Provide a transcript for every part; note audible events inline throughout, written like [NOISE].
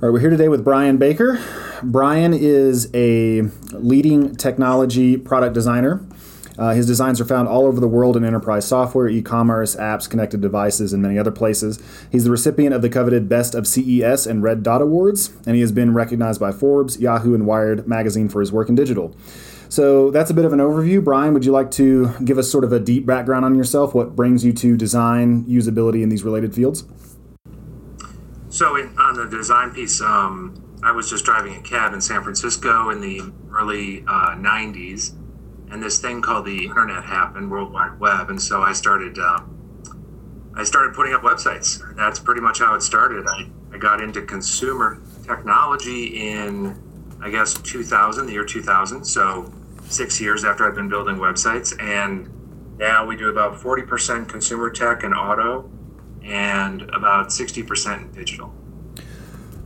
All right, we're here today with Brian Baker. Brian is a leading technology product designer. Uh, his designs are found all over the world in enterprise software, e commerce, apps, connected devices, and many other places. He's the recipient of the coveted Best of CES and Red Dot Awards, and he has been recognized by Forbes, Yahoo, and Wired magazine for his work in digital. So that's a bit of an overview. Brian, would you like to give us sort of a deep background on yourself? What brings you to design, usability, in these related fields? So in, on the design piece, um, I was just driving a cab in San Francisco in the early uh, 90s, and this thing called the internet happened, World Wide Web, and so I started. Um, I started putting up websites. That's pretty much how it started. I, I got into consumer technology in, I guess, 2000, the year 2000. So six years after I've been building websites, and now we do about 40% consumer tech and auto, and about 60% in digital.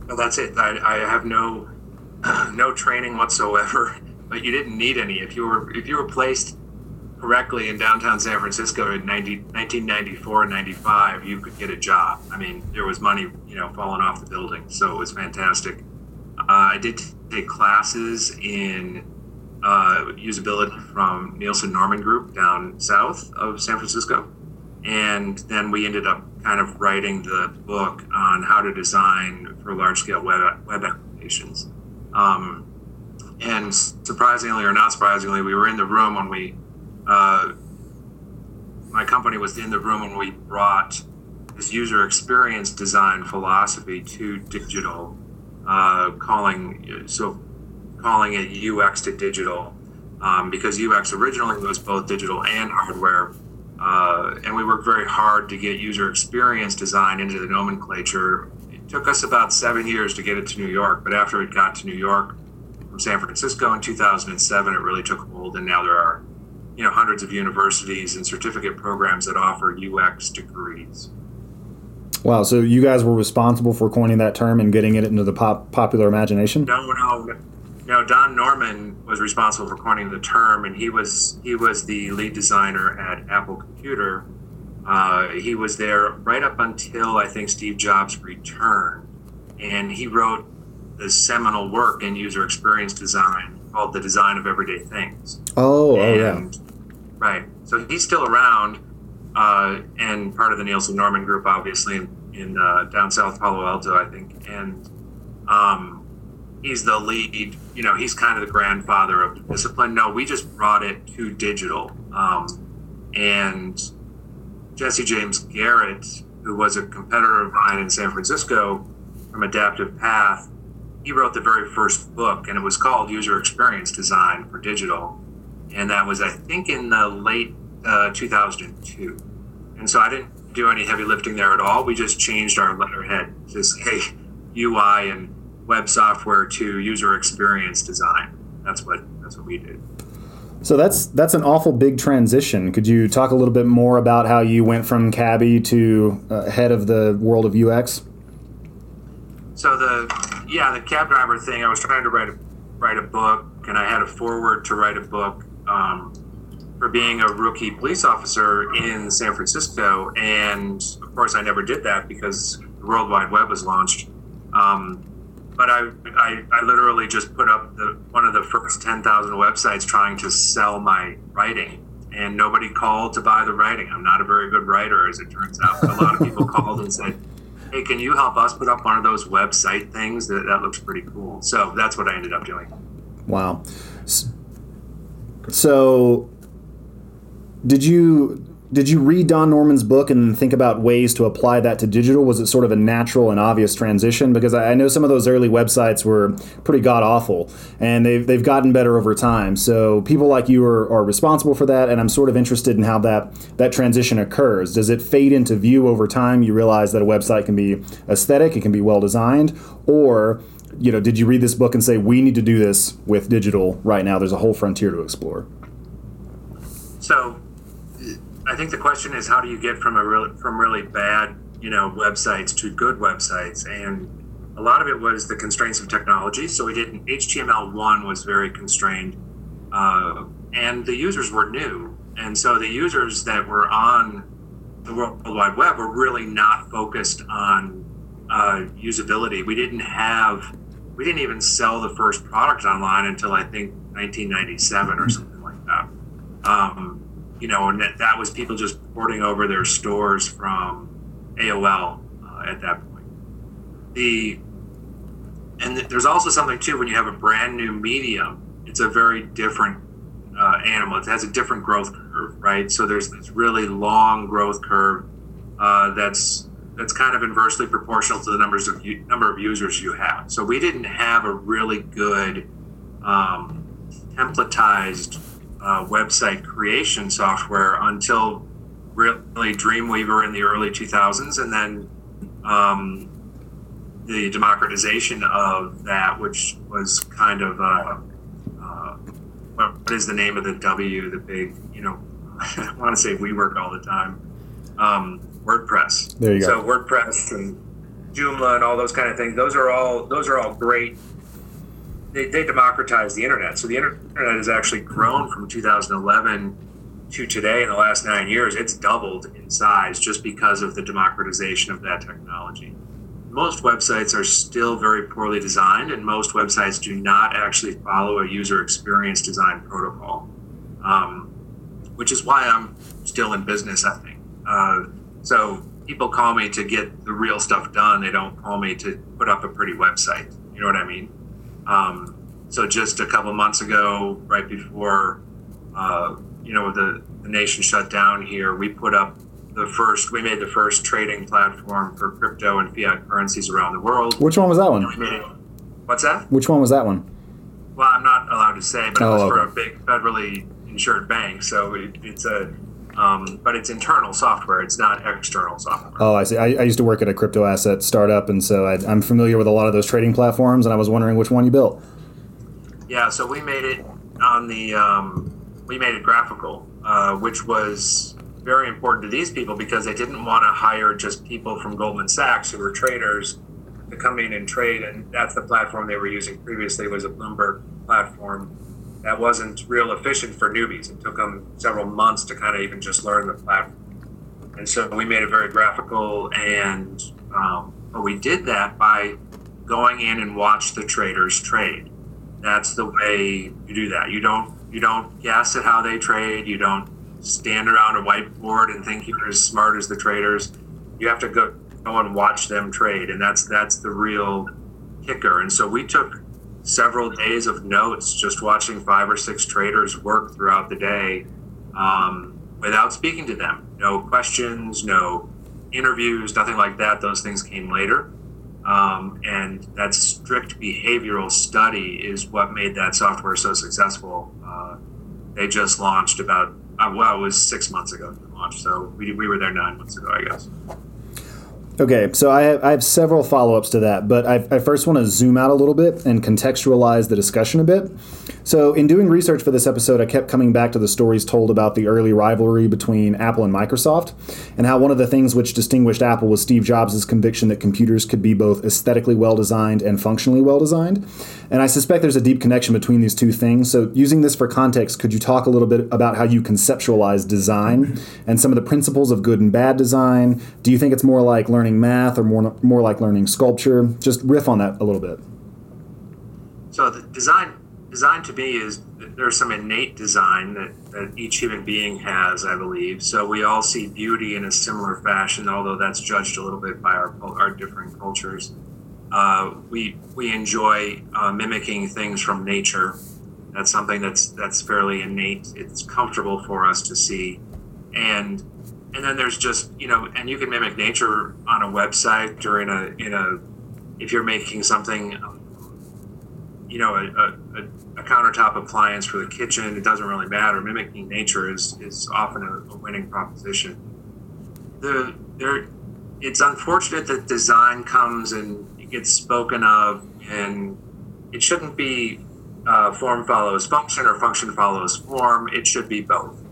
So that's it. I, I have no [CLEARS THROAT] no training whatsoever, [LAUGHS] but you didn't need any. If you were if you were placed correctly in downtown San Francisco in 90, 1994 and 95, you could get a job. I mean, there was money, you know, falling off the building, so it was fantastic. Uh, I did take classes in uh, usability from Nielsen Norman Group down south of San Francisco and then we ended up kind of writing the book on how to design for large scale web, web applications. Um, and surprisingly or not surprisingly, we were in the room when we, uh, my company was in the room when we brought this user experience design philosophy to digital, uh, calling so calling it UX to digital, um, because UX originally was both digital and hardware uh, and we worked very hard to get user experience design into the nomenclature. It took us about seven years to get it to New York, but after it got to New York from San Francisco in 2007, it really took hold, and now there are you know hundreds of universities and certificate programs that offer UX degrees. Wow, so you guys were responsible for coining that term and getting it into the pop, popular imagination? No, no, no. Don Norman was responsible for coining the term, and he was he was the lead designer at Apple Computer. Uh, he was there right up until I think Steve Jobs returned, and he wrote the seminal work in user experience design called "The Design of Everyday Things." Oh, and, oh yeah, right. So he's still around, uh, and part of the Nielsen Norman Group, obviously in, in uh, down south Palo Alto, I think, and. Um, he's the lead. You know, he's kind of the grandfather of the discipline. No, we just brought it to digital. Um, and Jesse James Garrett, who was a competitor of mine in San Francisco from Adaptive Path, he wrote the very first book, and it was called User Experience Design for Digital. And that was, I think, in the late uh, 2002. And so I didn't do any heavy lifting there at all. We just changed our letterhead to say [LAUGHS] UI and web software to user experience design. That's what that's what we did. So that's that's an awful big transition. Could you talk a little bit more about how you went from cabbie to uh, head of the world of UX? So the yeah the cab driver thing. I was trying to write a write a book, and I had a forward to write a book um, for being a rookie police officer in San Francisco, and of course I never did that because the World Wide Web was launched. Um, but I, I, I literally just put up the, one of the first 10,000 websites trying to sell my writing and nobody called to buy the writing. I'm not a very good writer, as it turns out. But a lot of people [LAUGHS] called and said, "Hey, can you help us put up one of those website things? That that looks pretty cool." So that's what I ended up doing. Wow. So, did you did you read Don Norman's book and think about ways to apply that to digital? Was it sort of a natural and obvious transition? Because I know some of those early websites were pretty god awful, and they've, they've gotten better over time. So people like you are, are responsible for that, and I'm sort of interested in how that, that transition occurs. Does it fade into view over time? You realize that a website can be aesthetic, it can be well designed, or you know, did you read this book and say we need to do this with digital right now? There's a whole frontier to explore. So I think the question is how do you get from a real from really bad you know websites to good websites? And a lot of it was the constraints of technology. So we didn't html1 was very constrained uh, and the users were new. And so the users that were on the world wide web were really not focused on uh, usability. We didn't have we didn't even sell the first product online until i think 1997 or something like that. Um, you know, and that, that was people just porting over their stores from AOL uh, at that point. The and there's also something too when you have a brand new medium, it's a very different uh, animal. It has a different growth curve, right? So there's this really long growth curve uh, that's that's kind of inversely proportional to the numbers of number of users you have. So we didn't have a really good um, templatized uh, website creation software until really Dreamweaver in the early 2000s, and then um, the democratization of that, which was kind of uh, uh, what is the name of the W, the big, you know, [LAUGHS] I want to say WeWork all the time, um, WordPress. There you go. So WordPress and Joomla and all those kind of things. Those are all those are all great they, they democratized the internet. So the internet has actually grown from 2011 to today in the last nine years. It's doubled in size just because of the democratization of that technology. Most websites are still very poorly designed, and most websites do not actually follow a user experience design protocol, um, which is why I'm still in business, I think. Uh, so people call me to get the real stuff done. They don't call me to put up a pretty website. You know what I mean? Um, so just a couple months ago, right before uh, you know the, the nation shut down here, we put up the first. We made the first trading platform for crypto and fiat currencies around the world. Which one was that one? What's that? Which one was that one? Well, I'm not allowed to say, but oh, it was okay. for a big federally insured bank. So it, it's a um, but it's internal software. It's not external software. Oh, I see. I, I used to work at a crypto asset startup, and so I, am familiar with a lot of those trading platforms. And I was wondering which one you built. Yeah, so we made it on the um, we made it graphical, uh, which was very important to these people because they didn't want to hire just people from Goldman Sachs who were traders to come in and trade, and that's the platform they were using previously was a Bloomberg platform that wasn't real efficient for newbies. It took them several months to kind of even just learn the platform. And so we made it very graphical, and um, but we did that by going in and watch the traders trade. That's the way you do that. You don't you don't guess at how they trade. You don't stand around a whiteboard and think you're as smart as the traders. You have to go go and watch them trade, and that's that's the real kicker. And so we took several days of notes just watching five or six traders work throughout the day um, without speaking to them. No questions, no interviews, nothing like that. Those things came later. Um, and that strict behavioral study is what made that software so successful. Uh, they just launched about, uh, well, it was six months ago. So we, we were there nine months ago, I guess. Okay, so I have, I have several follow ups to that, but I, I first want to zoom out a little bit and contextualize the discussion a bit. So, in doing research for this episode, I kept coming back to the stories told about the early rivalry between Apple and Microsoft, and how one of the things which distinguished Apple was Steve Jobs' conviction that computers could be both aesthetically well designed and functionally well designed. And I suspect there's a deep connection between these two things. So, using this for context, could you talk a little bit about how you conceptualize design and some of the principles of good and bad design? Do you think it's more like learning math or more, more like learning sculpture? Just riff on that a little bit. So, the design design to me is there's some innate design that, that each human being has, I believe. So we all see beauty in a similar fashion, although that's judged a little bit by our, our different cultures. Uh, we we enjoy uh, mimicking things from nature. That's something that's that's fairly innate. It's comfortable for us to see, and and then there's just you know, and you can mimic nature on a website or in a in a if you're making something, you know, a, a, a countertop appliance for the kitchen. It doesn't really matter. Mimicking nature is is often a, a winning proposition. The there, it's unfortunate that design comes and gets spoken of, and it shouldn't be uh, form follows function or function follows form. It should be both.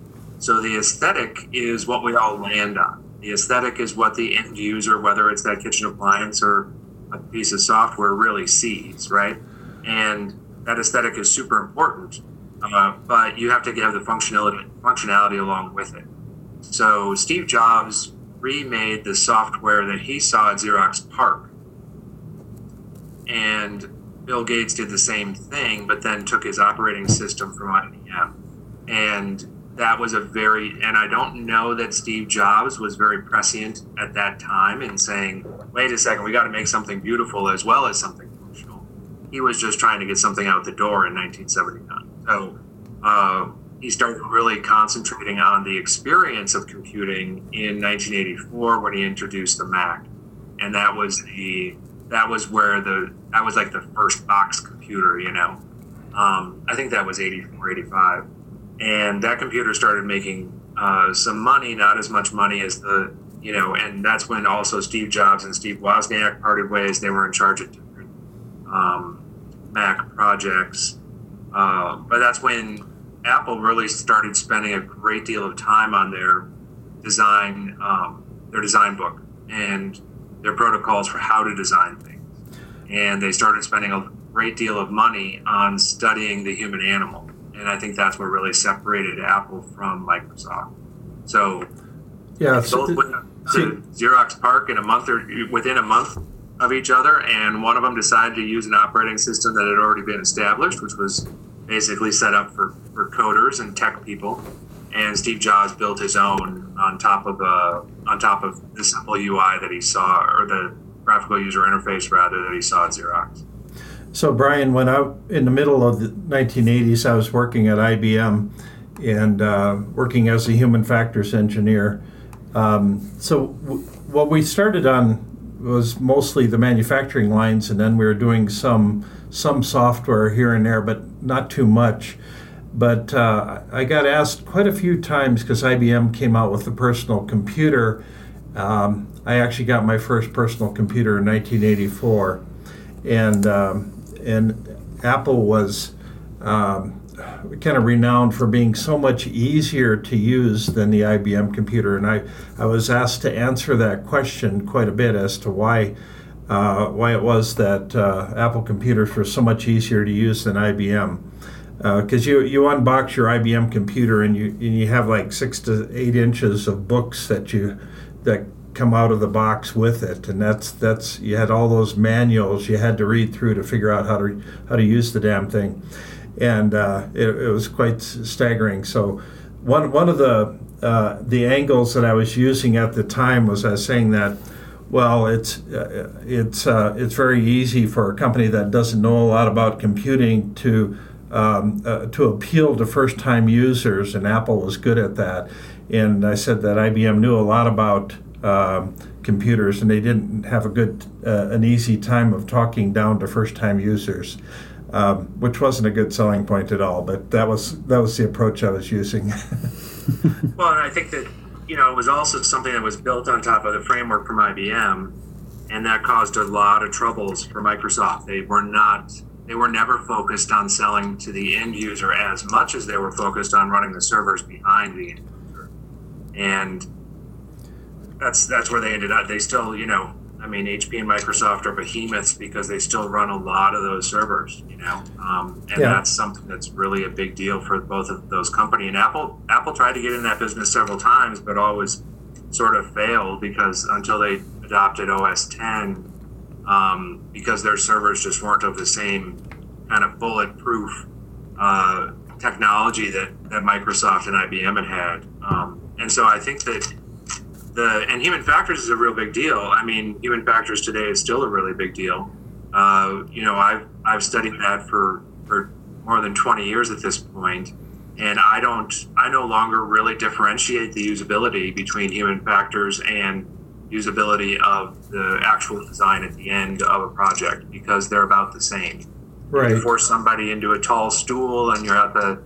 So the aesthetic is what we all land on. The aesthetic is what the end user, whether it's that kitchen appliance or a piece of software, really sees, right? And that aesthetic is super important, uh, but you have to have the functionality functionality along with it. So Steve Jobs remade the software that he saw at Xerox PARC, and Bill Gates did the same thing, but then took his operating system from IBM, and that was a very and i don't know that steve jobs was very prescient at that time in saying wait a second we got to make something beautiful as well as something functional he was just trying to get something out the door in 1979 so uh, he started really concentrating on the experience of computing in 1984 when he introduced the mac. And that was the that was where the that was like the first box computer you know? Um, i think that was 84 85 and that computer started making uh, some money, not as much money as the you know, and that's when also Steve Jobs and Steve Wozniak parted ways. They were in charge of different um, Mac projects, uh, but that's when Apple really started spending a great deal of time on their design, um, their design book, and their protocols for how to design things. And they started spending a great deal of money on studying the human animal and I think that's what really separated Apple from Microsoft. So, yeah, both so went to Xerox PARC in a month or within a month of each other, and one of them decided to use an operating system that had already been established, which was basically set up for, for coders and tech people. And Steve Jobs built his own on top of uh, on top of the simple UI that he saw, or the graphical user interface rather that he saw at Xerox. So, Brian, when I in the middle of the 1980s, I was working at IBM and uh, working as a human factors engineer. Um, so, w- what we started on was mostly the manufacturing lines, and then we were doing some some software here and there, but not too much. But uh, I got asked quite a few times because IBM came out with the personal computer. Um, I actually got my first personal computer in 1984, and um, and Apple was um, kind of renowned for being so much easier to use than the IBM computer. And I, I was asked to answer that question quite a bit as to why. Uh, why it was that uh, Apple computers were so much easier to use than IBM, because uh, you you unbox your IBM computer and you and you have like six to eight inches of books that you that come out of the box with it. And that's that's you had all those manuals you had to read through to figure out how to how to use the damn thing. And uh, it, it, was quite staggering. So one one of the uh, the angles that I was using at the time was I was saying that well it's uh, it's uh, it's very easy for a company that doesn't know a lot about computing to um, uh, to appeal to first time users and Apple was good at that. And I said that IBM knew a lot about um, computers, and they didn't have a good, uh, an easy time of talking down to first-time users, um, which wasn't a good selling point at all. But that was that was the approach I was using. [LAUGHS] well, I think that you know it was also something that was built on top of the framework from IBM, and that caused a lot of troubles for Microsoft. They were not. They were never focused on selling to the end user as much as they were focused on running the servers behind the end user. And that's that's where they ended up. They still, you know, I mean, HP and Microsoft are behemoths because they still run a lot of those servers, you know, um, and yeah. that's something that's really a big deal for both of those companies. And Apple, Apple tried to get in that business several times, but always sort of failed because until they adopted OS 10, um, because their servers just weren't of the same kind of bulletproof uh, technology that, that Microsoft and IBM had had. Um, and so I think that the and human factors is a real big deal. I mean, human factors today is still a really big deal. Uh, you know, I've I've studied that for for more than 20 years at this point, And I don't, I no longer really differentiate the usability between human factors and usability of the actual design at the end of a project because they're about the same. Right. You force somebody into a tall stool and you're at the,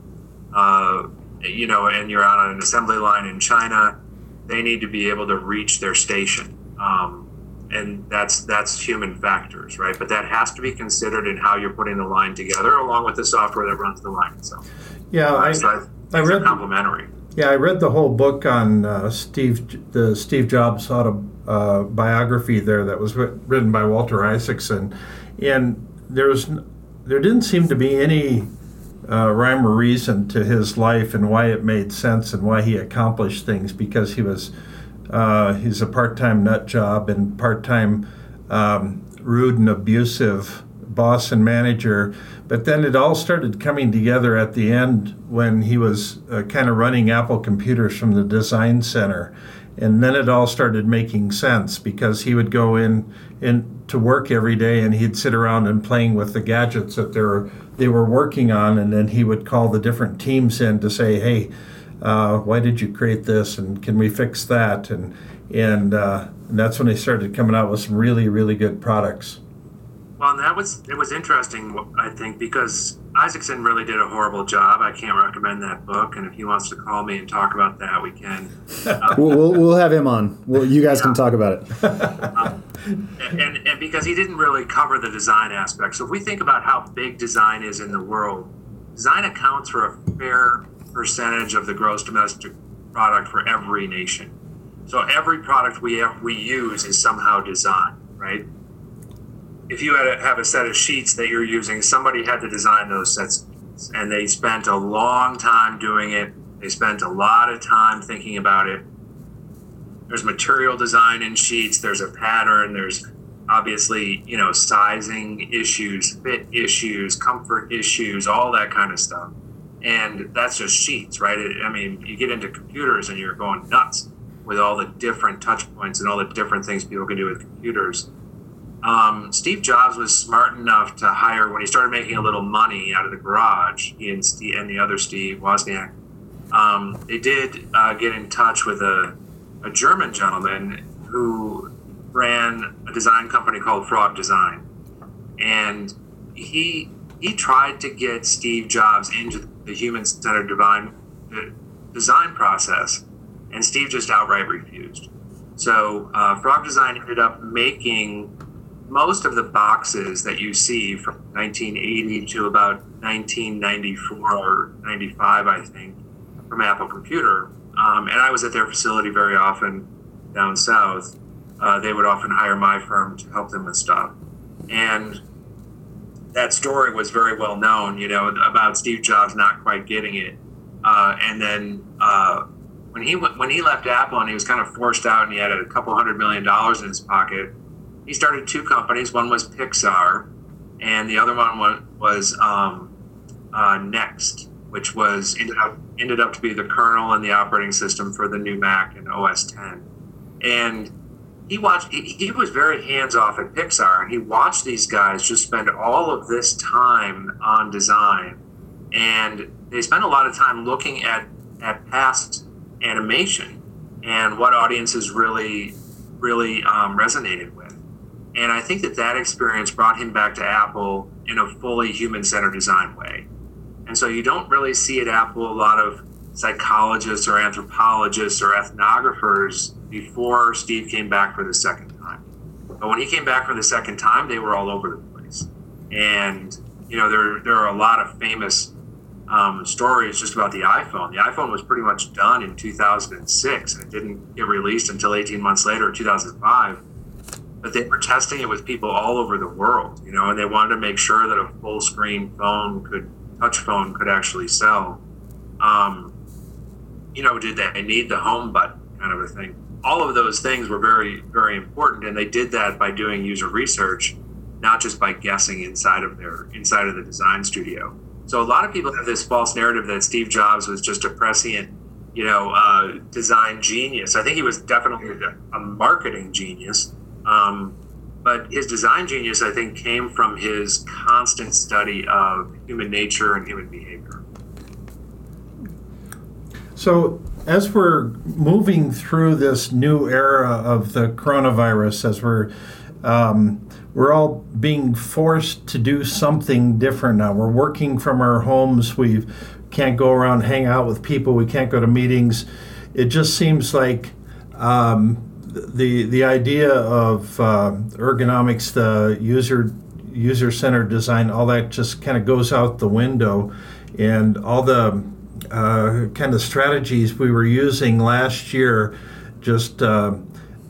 uh, you know, and you're out on an assembly line in China, they need to be able to reach their station. Um, and that's that's human factors, right? But that has to be considered in how you're putting the line together, along with the software that runs the line itself. Yeah, I, so I read complementary. Yeah, I read the whole book on uh, Steve, the Steve Jobs autobiography uh, biography there that was written by Walter Isaacson, and there's there didn't seem to be any uh, rhyme or reason to his life and why it made sense and why he accomplished things because he was uh, he's a part-time nut job and part-time um, rude and abusive boss and manager. But then it all started coming together at the end when he was uh, kind of running Apple computers from the design center. And then it all started making sense because he would go in, in to work every day and he'd sit around and playing with the gadgets that they were, they were working on. And then he would call the different teams in to say, hey, uh, why did you create this and can we fix that? And, and, uh, and that's when they started coming out with some really, really good products. Well, and that was it was interesting, I think, because Isaacson really did a horrible job. I can't recommend that book, and if he wants to call me and talk about that, we can. [LAUGHS] Uh, we'll, we'll, we'll have him on. Well, you guys yeah. can talk about it. [LAUGHS] um, and, and, and because he didn't really cover the design aspect. So if we think about how big design is in the world, design accounts for a fair percentage of the gross domestic product for every nation. So every product we have, we use is somehow designed, right? If you had to have a set of sheets that you're using, somebody had to design those sets, and they spent a long time doing it. They spent a lot of time thinking about it. There's material design in sheets. There's a pattern. There's obviously, you know, sizing issues, fit issues, comfort issues, all that kind of stuff. And that's just sheets, right? I mean, you get into computers and you're going nuts with all the different touch points and all the different things people can do with computers um, Steve Jobs was smart enough to hire when he started making a little money out of the garage. He and, Steve, and the other Steve Wozniak, um, they did uh, get in touch with a, a German gentleman who ran a design company called Frog Design, and he he tried to get Steve Jobs into the human-centered divine, uh, design process, and Steve just outright refused. So uh, Frog Design ended up making most of the boxes that you see from 1980 to about 1994 or 95, I think, from Apple Computer, um, and I was at their facility very often down south. Uh, they would often hire my firm to help them with stuff, and that story was very well known. You know about Steve Jobs not quite getting it, uh, and then uh, when he when he left Apple and he was kind of forced out and he had a couple hundred million dollars in his pocket he started two companies. One was Pixar, and the other one was, um, uh, NeXT, which was ended up ended up to be the kernel and the operating system for the new Mac and OS 10. And he watched. He, he was very hands off at Pixar, and he watched these guys just spend all of this time on design, and they spent a lot of time looking at at past animation and what audiences really really um, resonated with. And I think that that experience brought him back to Apple in a fully human centered design way. And so you don't really see at Apple a lot of psychologists or anthropologists or ethnographers before Steve came back for the second time. But when he came back for the second time, they were all over the place. And, you know, there, there are a lot of famous um, stories just about the iPhone. The iPhone was pretty much done in 2006 and it didn't get released until 18 months later, 2005 but they were testing it with people all over the world, you know, and they wanted to make sure that a full screen phone could, touch phone could actually sell. Um, you know, did they need the home button kind of a thing? All of those things were very, very important, and they did that by doing user research, not just by guessing inside of their inside of the design studio. So a lot of people have this false narrative that Steve Jobs was just a prescient, you know, uh, design genius. I think he was definitely a marketing genius um, but his design genius, I think, came from his constant study of human nature and human behavior. So, as we're moving through this new era of the coronavirus, as we're um, we're all being forced to do something different now. We're working from our homes. We can't go around hang out with people. We can't go to meetings. It just seems like um, the the idea of uh, ergonomics, the user user centered design, all that just kind of goes out the window, and all the uh, kind of strategies we were using last year just uh,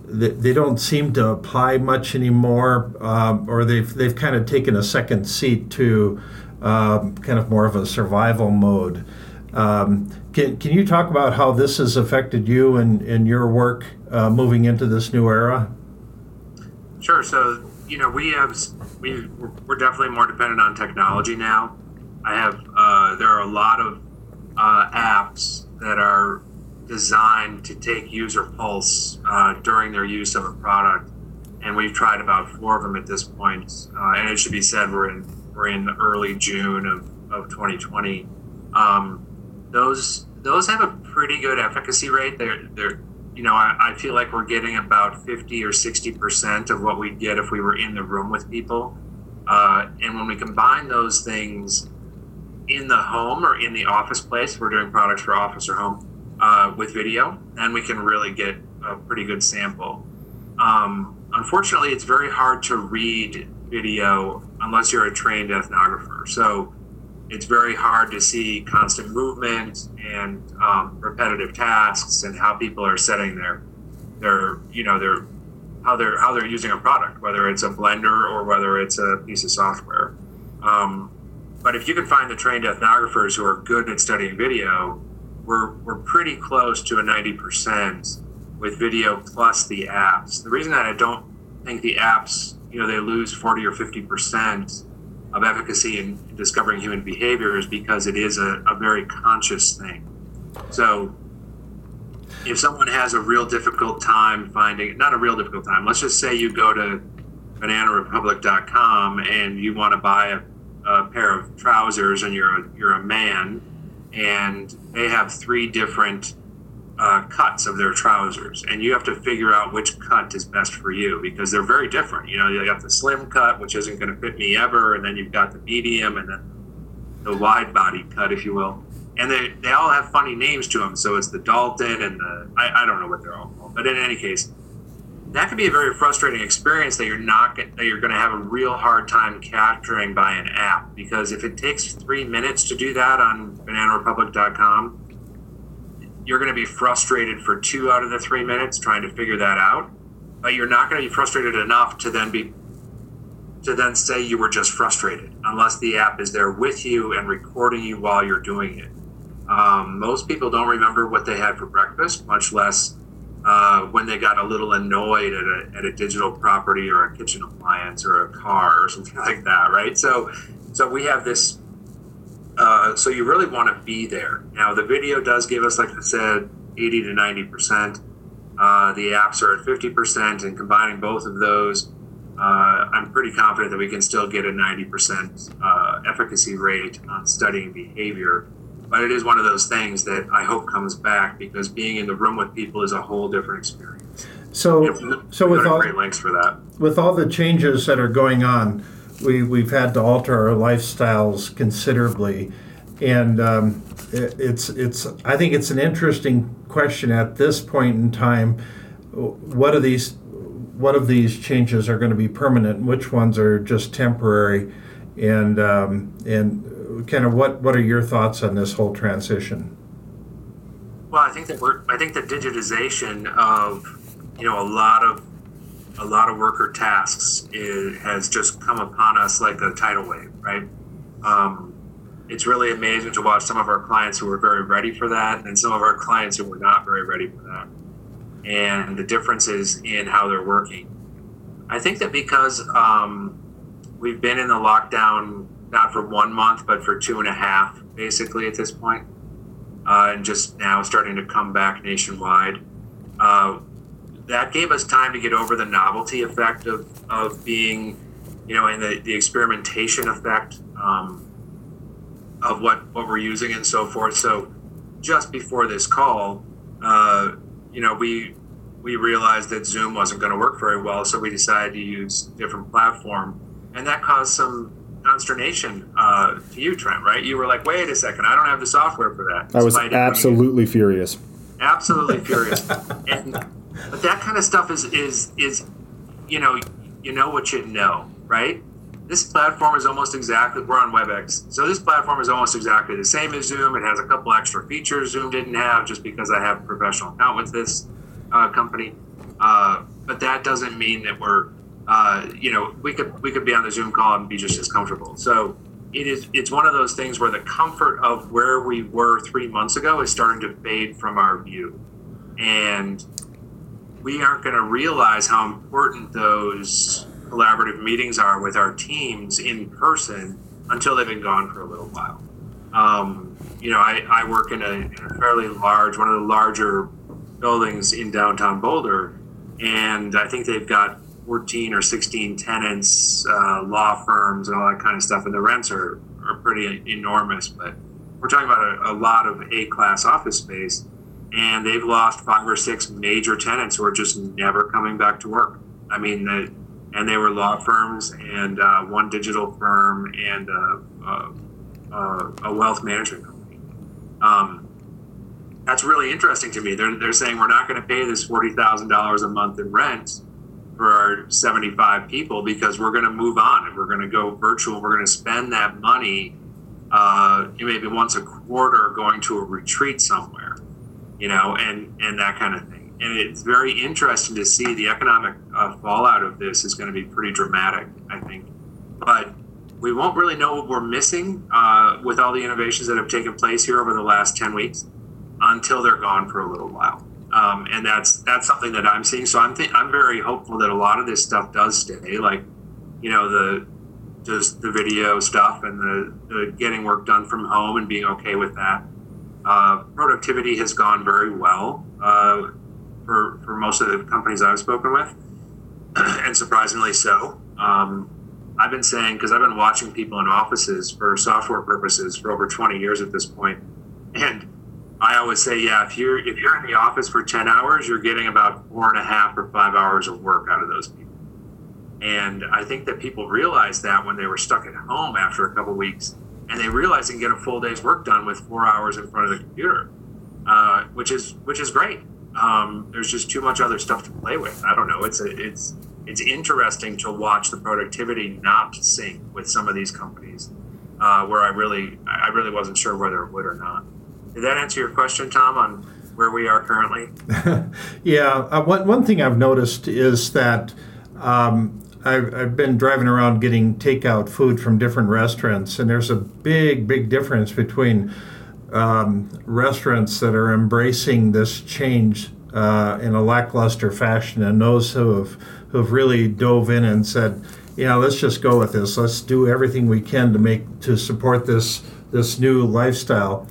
they, don't seem to apply much anymore, uh, or they've they've kind of taken a second seat to um, kind of more of a survival mode. Um, can, can you talk about how this has affected you and, and your work uh, moving into this new era? Sure. So, you know, we have, we, we're definitely more dependent on technology now. I have, uh, there are a lot of uh, apps that are designed to take user pulse uh, during their use of a product. And we've tried about four of them at this point. Uh, and it should be said, we're in, we're in early June of, of 2020. Um, those those have a pretty good efficacy rate. They're they're you know I, I feel like we're getting about fifty or sixty percent of what we'd get if we were in the room with people. Uh, and when we combine those things in the home or in the office place, we're doing products for office or home uh, with video, then we can really get a pretty good sample. Um, unfortunately, it's very hard to read video unless you're a trained ethnographer. So it's very hard to see constant movement and um, repetitive tasks and how people are setting their their you know their how they're how they're using a product whether it's a blender or whether it's a piece of software. Um, but if you can find the trained ethnographers who are good at studying video we're we're pretty close to a 90% with video plus the apps. The reason that i don't think the apps you know they lose 40 or 50% of efficacy in, in discovering human behavior is because it is a, a very conscious thing. So if someone has a real difficult time finding, not a real difficult time, let's just say you go to bananarepublic.com and you want to buy a, a pair of trousers and you're a, you're a man and they have three different uh, cuts of their trousers, and you have to figure out which cut is best for you because they're very different. You know, you got the slim cut, which isn't going to fit me ever, and then you've got the medium, and then the wide body cut, if you will. And they, they all have funny names to them. So it's the Dalton and the, I, I don't know what they're all called. But in any case, that can be a very frustrating experience that you're not that you're going to have a real hard time capturing by an app because if it takes three minutes to do that on bananarepublic.com you're going to be frustrated for two out of the three minutes trying to figure that out but you're not going to be frustrated enough to then be to then say you were just frustrated unless the app is there with you and recording you while you're doing it. Um, most people don't remember what they had for breakfast much less uh, when they got a little annoyed at a, at a digital property or a kitchen appliance or a car or something [LAUGHS] like that right? So so we have this uh, so you really want to be there. Now the video does give us, like I said, 80 to 90 percent. Uh, the apps are at 50 percent, and combining both of those, uh, I'm pretty confident that we can still get a 90 percent uh, efficacy rate on studying behavior. But it is one of those things that I hope comes back because being in the room with people is a whole different experience. So, so with all great links for that, with all the changes that are going on we we've had to alter our lifestyles considerably, and um, it, it's it's I think it's an interesting question at this point in time. What are these? What of these changes are going to be permanent? and Which ones are just temporary? And um, and kind of what what are your thoughts on this whole transition? Well, I think that we're I think the digitization of you know a lot of a lot of worker tasks has just come upon us like a tidal wave, right? Um, it's really amazing to watch some of our clients who were very ready for that and some of our clients who were not very ready for that. And the differences in how they're working. I think that because um, we've been in the lockdown not for one month, but for two and a half, basically, at this point, uh, and just now starting to come back nationwide. Uh, that gave us time to get over the novelty effect of, of being, you know, and the, the experimentation effect um, of what, what we're using and so forth. So just before this call, uh, you know, we we realized that Zoom wasn't going to work very well, so we decided to use a different platform, and that caused some consternation uh, to you, Trent. Right? You were like, "Wait a second, I don't have the software for that." I was absolutely furious. Absolutely furious. [LAUGHS] and, but that kind of stuff is is is, you know, you know what you know, right? This platform is almost exactly. We're on WebEx, so this platform is almost exactly the same as Zoom. It has a couple extra features Zoom didn't have, just because I have a professional account with this uh, company. Uh, but that doesn't mean that we're uh, you know, we could we could be on the Zoom call and be just as comfortable. So it is it's one of those things where the comfort of where we were three months ago is starting to fade from our view, and we aren't going to realize how important those collaborative meetings are with our teams in person until they've been gone for a little while. Um, you know, I, I work in a, in a fairly large, one of the larger buildings in downtown Boulder, and I think they've got 14 or 16 tenants, uh, law firms, and all that kind of stuff. And the rents are, are pretty enormous. But we're talking about a, a lot of A class office space. And they've lost five or six major tenants who are just never coming back to work. I mean, the, and they were law firms and uh, one digital firm and uh, uh, a wealth management company. Um, that's really interesting to me. They're, they're saying we're not going to pay this $40,000 a month in rent for our 75 people because we're going to move on and we're going to go virtual. We're going to spend that money uh, maybe once a quarter going to a retreat somewhere, you know, and, and that kind of thing. And it's very interesting to see the economic uh, fallout of this is going to be pretty dramatic, I think. But we won't really know what we're missing uh, with all the innovations that have taken place here over the last 10 weeks until they're gone for a little while um, and that's that's something that I'm seeing. So I'm th- I'm very hopeful that a lot of this stuff does stay. Like, you know, the just the video stuff and the, the getting work done from home and being okay with that. Uh, productivity has gone very well uh, for for most of the companies I've spoken with, [CLEARS THROAT] and surprisingly so. Um, I've been saying because I've been watching people in offices for software purposes for over 20 years at this point, and I always say, yeah, if you're if you're in the office for ten hours, you're getting about four and a half or five hours of work out of those people. And I think that people realized that when they were stuck at home after a couple weeks, and they realize they can get a full day's work done with four hours in front of the computer, uh, which is which is great. Um, there's just too much other stuff to play with. I don't know. It's a, it's it's interesting to watch the productivity not sync with some of these companies, uh, where I really I really wasn't sure whether it would or not. Did that answer your question, Tom, on where we are currently? [LAUGHS] yeah. Uh, one, one thing I've noticed is that um, I've, I've been driving around getting takeout food from different restaurants, and there's a big, big difference between um, restaurants that are embracing this change uh, in a lackluster fashion and those who have, who have really dove in and said, yeah, let's just go with this. Let's do everything we can to make to support this this new lifestyle.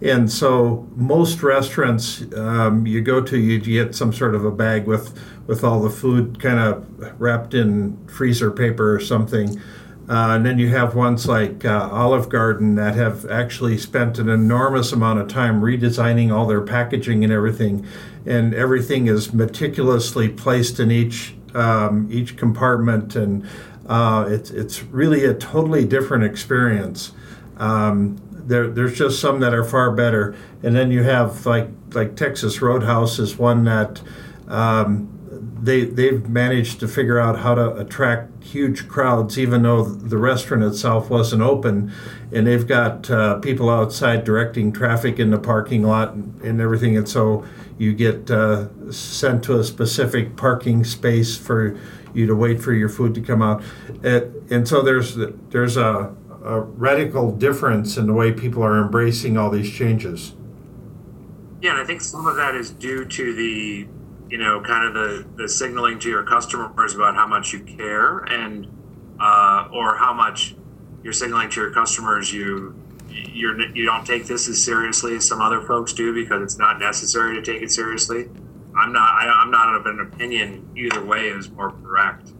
And so most restaurants um, you go to, you get some sort of a bag with with all the food kind of wrapped in freezer paper or something. Uh, and then you have ones like uh, Olive Garden that have actually spent an enormous amount of time redesigning all their packaging and everything, and everything is meticulously placed in each um, each compartment, and uh, it's it's really a totally different experience. Um, there, there's just some that are far better, and then you have like like Texas Roadhouse is one that um, they they've managed to figure out how to attract huge crowds, even though the restaurant itself wasn't open, and they've got uh, people outside directing traffic in the parking lot and, and everything, and so you get uh, sent to a specific parking space for you to wait for your food to come out, it, and so there's there's a a radical difference in the way people are embracing all these changes. Yeah, and I think some of that is due to the, you know, kind of the, the signaling to your customers about how much you care and, uh, or how much you're signaling to your customers you you're you don't take this as seriously as some other folks do because it's not necessary to take it seriously. I'm not I, am not of an opinion either way is more correct.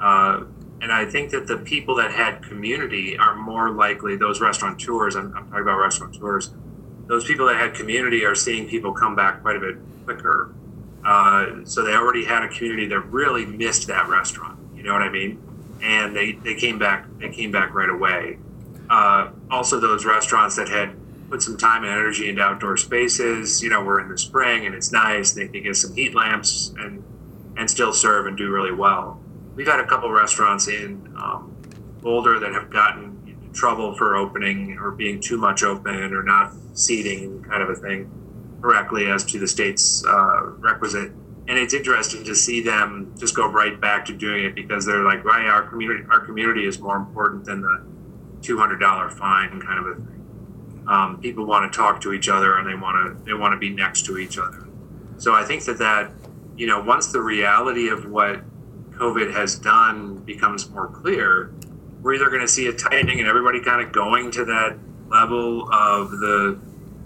Uh, and I think that the people that had community are more likely, those restaurateurs, I'm, I'm talking about restaurateurs, those people that had community are seeing people come back quite a bit quicker. Uh, so they already had a community that really missed that restaurant. You know what I mean? And they, they came back they came back right away. Uh, also, those restaurants that had put some time and energy into outdoor spaces. You know, we're in the spring and it's nice. They can get some heat lamps and and still serve and do really well. We've had a couple restaurants in um, Boulder that have gotten trouble for opening or being too much open or not seating kind of a thing correctly as to the state's uh, requisite. And it's interesting to see them just go right back to doing it because they're like, right, our community, our community is more important than the two hundred dollar fine kind of a thing. Um, people want to talk to each other and they want to they want to be next to each other. So I think that that you know once the reality of what COVID has done becomes more clear, we're either going to see a tightening and everybody kind of going to that level of the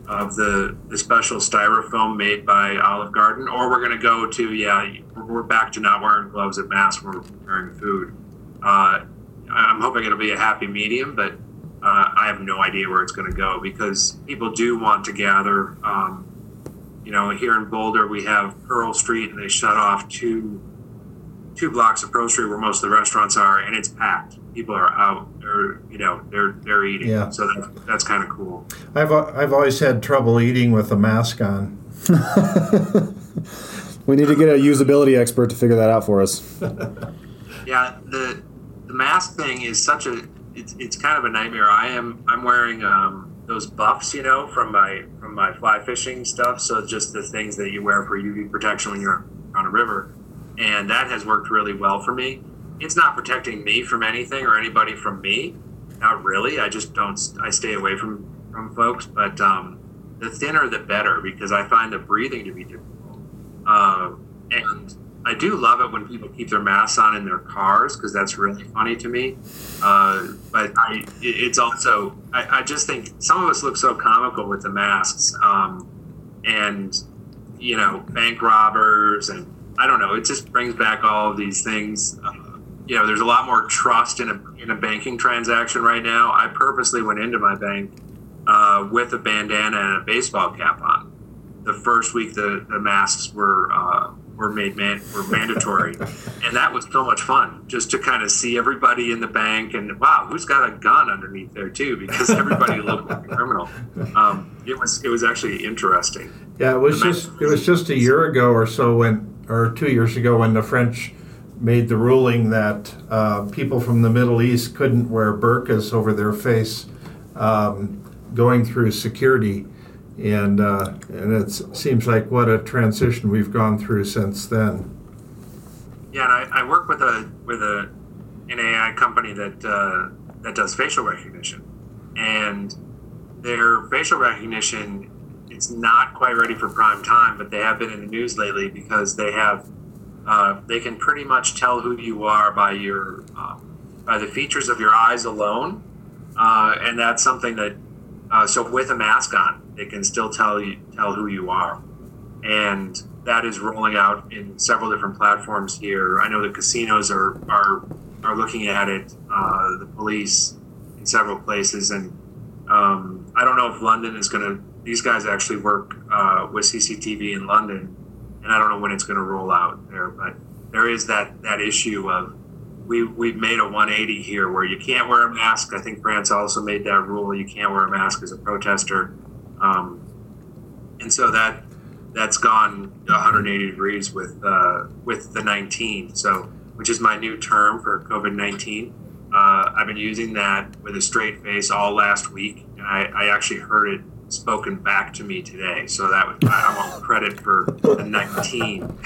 of the, the special styrofoam made by Olive Garden, or we're going to go to yeah, we're back to not wearing gloves and masks when we're preparing food. Uh, I'm hoping it'll be a happy medium, but uh, I have no idea where it's going to go because people do want to gather. Um, you know, here in Boulder, we have Pearl Street, and they shut off two two blocks of Pearl Street where most of the restaurants are, and it's packed. People are out, or you know, they're they're eating. Yeah. So that's, that's kind of cool. I've I've always had trouble eating with a mask on. [LAUGHS] [LAUGHS] we need to get a usability expert to figure that out for us. [LAUGHS] yeah, the the mask thing is such a it's, it's kind of a nightmare. I am I'm wearing um, those buffs, you know, from my from my fly fishing stuff. So just the things that you wear for UV protection when you're on a river, and that has worked really well for me. It's not protecting me from anything or anybody from me. Not really. I just don't. I stay away from from folks. But um, the thinner, the better, because I find the breathing to be difficult. Uh, and I do love it when people keep their masks on in their cars because that's really funny to me. Uh, but I, it's also, I, I, just think some of us look so comical with the masks, um, and you know, bank robbers, and I don't know. It just brings back all of these things. Uh, you know, there's a lot more trust in a in a banking transaction right now. I purposely went into my bank uh, with a bandana and a baseball cap on. The first week the, the masks were uh, were made man were mandatory, [LAUGHS] and that was so much fun just to kind of see everybody in the bank and wow, who's got a gun underneath there too? Because everybody looked like a criminal. [LAUGHS] Um, it was it was actually interesting. Yeah, it was just it was just a year ago or so when or two years ago when the French made the ruling that uh, people from the Middle East couldn't wear burqas over their face um, going through security and uh, and it seems like what a transition we've gone through since then. Yeah, and I, I work with a with a an AI company that uh, that does facial recognition, and their facial recognition it's not quite ready for prime time, but they have been in the news lately because they have uh, they can pretty much tell who you are by your uh, by the features of your eyes alone, uh, and that's something that uh, so with a mask on it can still tell you tell who you are, and that is rolling out in several different platforms here. I know the casinos are are are looking at it. Uh, the police in several places, and um, I don't know if London is going to. These guys actually work uh, with CCTV in London, and I don't know when it's going to roll out there. But there is that that issue of we we've made a 180 here where you can't wear a mask. I think France also made that rule. You can't wear a mask as a protester. Um, and so that that's gone 180 degrees with uh, with the 19. So which is my new term for COVID 19. Uh, I've been using that with a straight face all last week, and I, I actually heard it spoken back to me today. So that was, I want credit for the 19.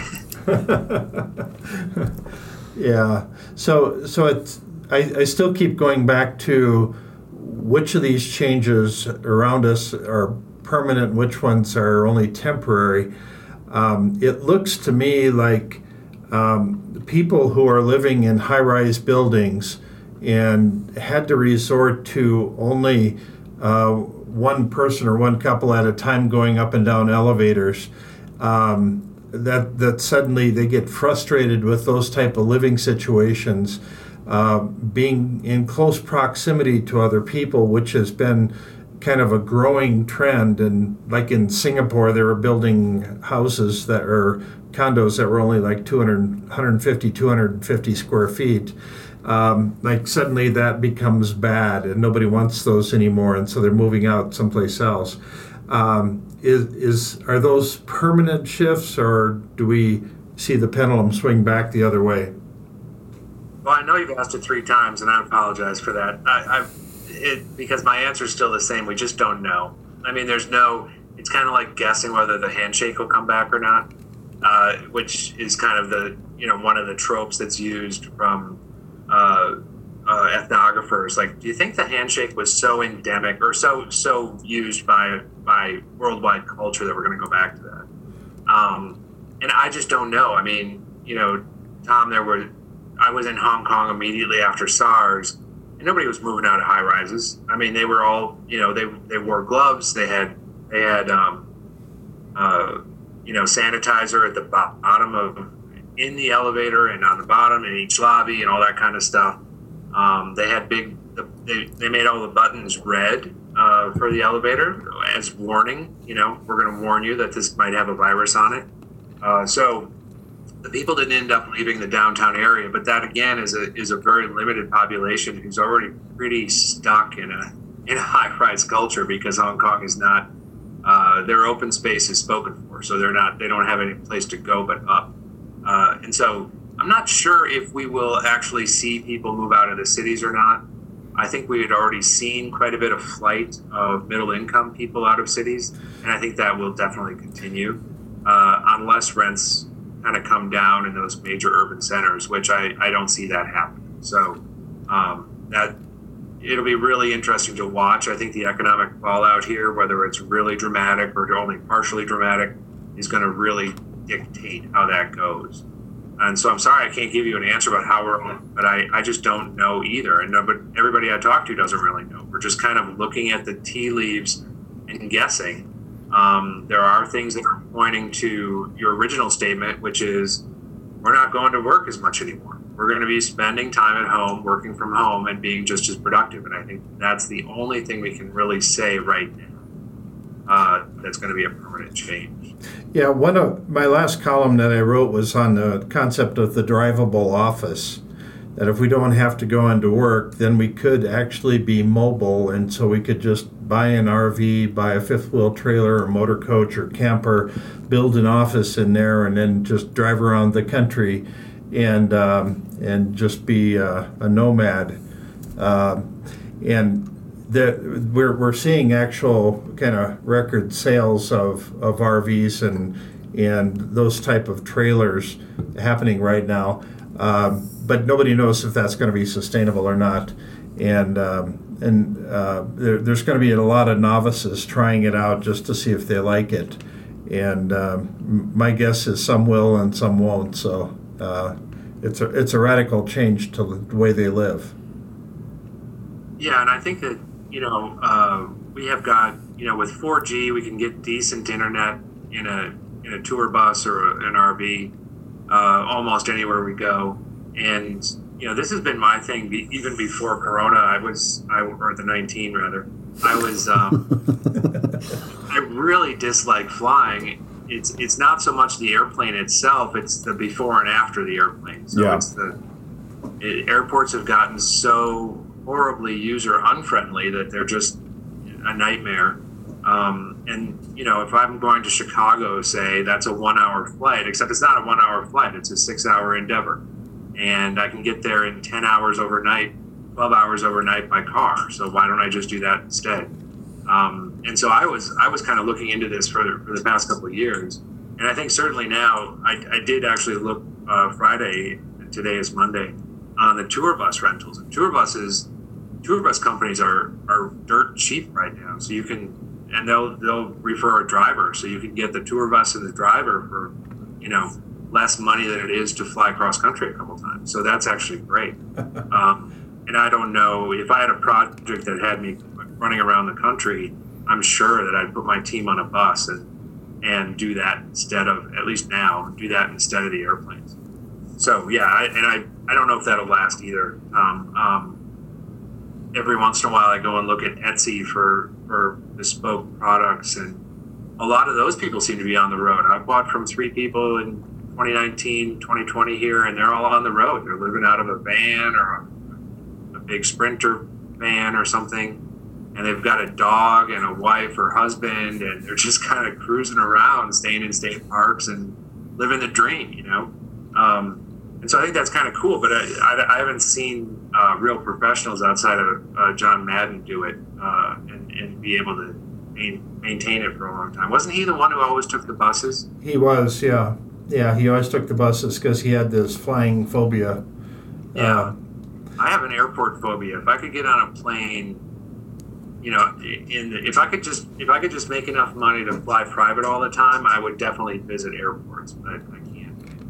[LAUGHS] yeah. So so it's I, I still keep going back to which of these changes around us are permanent, which ones are only temporary. Um, it looks to me like um, people who are living in high rise buildings and had to resort to only uh, one person or one couple at a time going up and down elevators. Um, that that suddenly they get frustrated with those type of living situations, uh, being in close proximity to other people, which has been kind of a growing trend. And like in Singapore, they were building houses that are condos that were only like 200, 150, 250 square feet. Um, like suddenly that becomes bad and nobody wants those anymore. And so they're moving out someplace else. Um, is, is are those permanent shifts or do we see the pendulum swing back the other way? Well, I know you've asked it three times, and I apologize for that. I, I it because my answer is still the same. We just don't know. I mean, there's no. It's kind of like guessing whether the handshake will come back or not, uh, which is kind of the you know one of the tropes that's used from uh, uh, ethnographers. Like, do you think the handshake was so endemic or so so used by by worldwide culture that we're going to go back to that? Um, and I just don't know. I mean, you know, Tom, there were I was in Hong Kong immediately after SARS, and nobody was moving out of high rises. I mean, they were all, you know, they they wore gloves. They had they had, um, uh, you know, sanitizer at the bottom of in the elevator and on the bottom in each lobby and all that kind of stuff. Um, they had big. They they made all the buttons red uh, for the elevator as warning. You know, we're going to warn you that this might have a virus on it. Uh, so the people didn't end up leaving the downtown area, but that again is a is a very limited population who's already pretty stuck in a in a [LAUGHS] high rise culture because Hong Kong is not uh, their open space is spoken for, so they're not they don't have any place to go but up, uh, and so I'm not sure if we will actually see people move out of the cities or not. I think we had already seen quite a bit of flight of middle income people out of cities, and I think that will definitely continue uh, unless rents kind of come down in those major urban centers, which I, I don't see that happening. So um, that it'll be really interesting to watch. I think the economic fallout here, whether it's really dramatic or only partially dramatic, is going to really dictate how that goes. And so I'm sorry I can't give you an answer about how we're, but I, I just don't know either. And but everybody I talk to doesn't really know. We're just kind of looking at the tea leaves and guessing um, there are things that are pointing to your original statement, which is we're not going to work as much anymore. We're going to be spending time at home, working from home, and being just as productive. And I think that's the only thing we can really say right now uh, that's going to be a permanent change. Yeah, one of my last column that I wrote was on the concept of the drivable office that if we don't have to go into work, then we could actually be mobile, and so we could just buy an RV, buy a fifth wheel trailer or motor coach or camper, build an office in there, and then just drive around the country and um, and just be uh, a nomad. Uh, and that we're, we're seeing actual kind of record sales of, of RVs and and those type of trailers happening right now. Um, but nobody knows if that's going to be sustainable or not. And um, and uh, there, there's going to be a lot of novices trying it out just to see if they like it. And um, my guess is some will and some won't. So uh, it's a it's a radical change to the way they live. Yeah, and I think that you know uh, we have got you know with 4G we can get decent internet in a in a tour bus or an RV uh, almost anywhere we go. And you know, this has been my thing be, even before Corona. I was, I or the nineteen rather. I was, um, [LAUGHS] I really dislike flying. It's it's not so much the airplane itself; it's the before and after the airplane. So yeah. it's the it, airports have gotten so horribly user unfriendly that they're just a nightmare. Um, and you know, if I'm going to Chicago, say that's a one-hour flight, except it's not a one-hour flight; it's a six-hour endeavor, and I can get there in ten hours overnight, twelve hours overnight by car. So why don't I just do that instead? Um, and so I was I was kind of looking into this for for the past couple of years, and I think certainly now I, I did actually look uh, Friday. Today is Monday on the tour bus rentals. And tour buses, tour bus companies are are dirt cheap right now, so you can and they'll they'll refer a driver, so you can get the tour bus and the driver for you know less money than it is to fly cross country a couple times. So that's actually great. [LAUGHS] um, and I don't know if I had a project that had me running around the country, I'm sure that I'd put my team on a bus and and do that instead of at least now do that instead of the airplanes. So yeah, I, and I I don't know if that'll last either. Um, um, every once in a while I go and look at Etsy for for bespoke products, and a lot of those people seem to be on the road. I've bought from three people in 2019, 2020 here, and they're all on the road. They're living out of a van or a, a big Sprinter van or something, and they've got a dog and a wife or husband, and they're [LAUGHS] just kind of cruising around, staying in state parks and living the dream, you know. Um, and so I think that's kind of cool. But I, I, I haven't seen uh, real professionals outside of uh, John Madden do it uh, and, and be able to main, maintain it for a long time. Wasn't he the one who always took the buses? He was, yeah, yeah. He always took the buses because he had this flying phobia. Yeah, uh, I have an airport phobia. If I could get on a plane you know, in the, if I could just if I could just make enough money to fly private all the time, I would definitely visit airports. But I.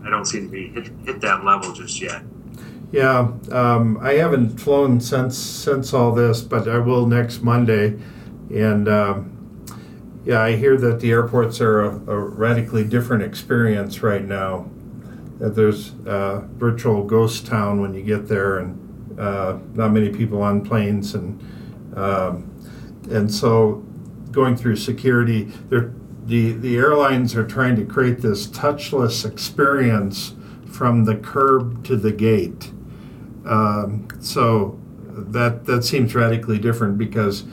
I don't seem to be hit, hit that level just yet. Yeah, um, I haven't flown since since all this, but I will next Monday, and um, yeah, I hear that the airports are a, a radically different experience right now. That there's a virtual ghost town when you get there, and uh, not many people on planes, and um, and so going through security, the the airlines are trying to create this touchless experience from the curb to the gate. Um, so that that seems radically different because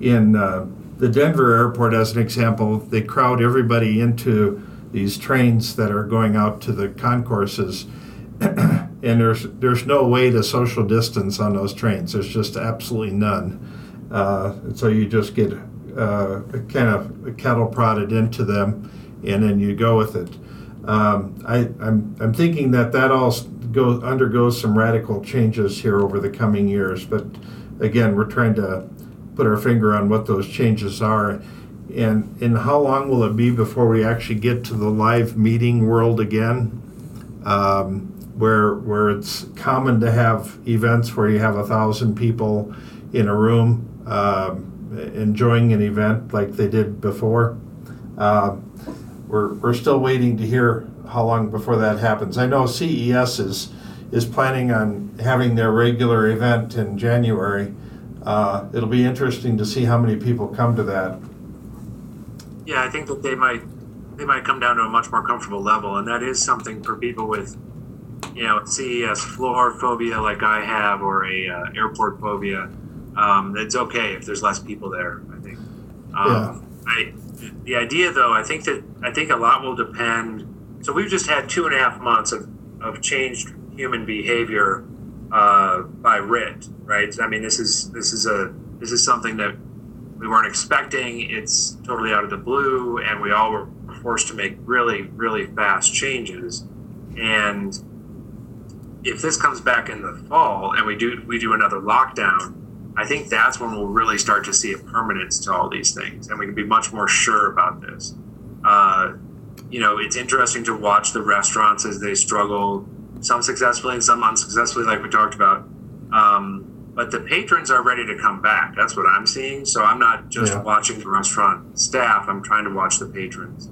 in uh, the Denver airport, as an example, they crowd everybody into these trains that are going out to the concourses, [CLEARS THROAT] and there's there's no way to social distance on those trains. There's just absolutely none. Uh, so you just get uh, kind of cattle prodded into them, and then you go with it. Um, I, am I'm, I'm thinking that that all go, undergoes some radical changes here over the coming years. But again, we're trying to put our finger on what those changes are. And, and how long will it be before we actually get to the live meeting world again? Um, where, where it's common to have events where you have a thousand people in a room um, enjoying an event like they did before. Uh, we're, we're still waiting to hear how long before that happens. I know CES is is planning on having their regular event in January. Uh, it'll be interesting to see how many people come to that. Yeah, I think that they might they might come down to a much more comfortable level, and that is something for people with you know CES floor phobia like I have or a uh, airport phobia um, it's okay if there's less people there. I think. Um, yeah. I, the idea, though, I think that I think a lot will depend. So we've just had two and a half months of, of changed human behavior uh, by writ, right? I mean, this is this is a this is something that we weren't expecting. It's totally out of the blue, and we all were forced to make really really fast changes. And if this comes back in the fall and we do we do another lockdown, I think that's when we'll really start to see a permanence to all these things, and we can be much more sure about this. Uh, you know, it's interesting to watch the restaurants as they struggle, some successfully and some unsuccessfully, like we talked about. Um, but the patrons are ready to come back. That's what I'm seeing. So I'm not just yeah. watching the restaurant staff, I'm trying to watch the patrons.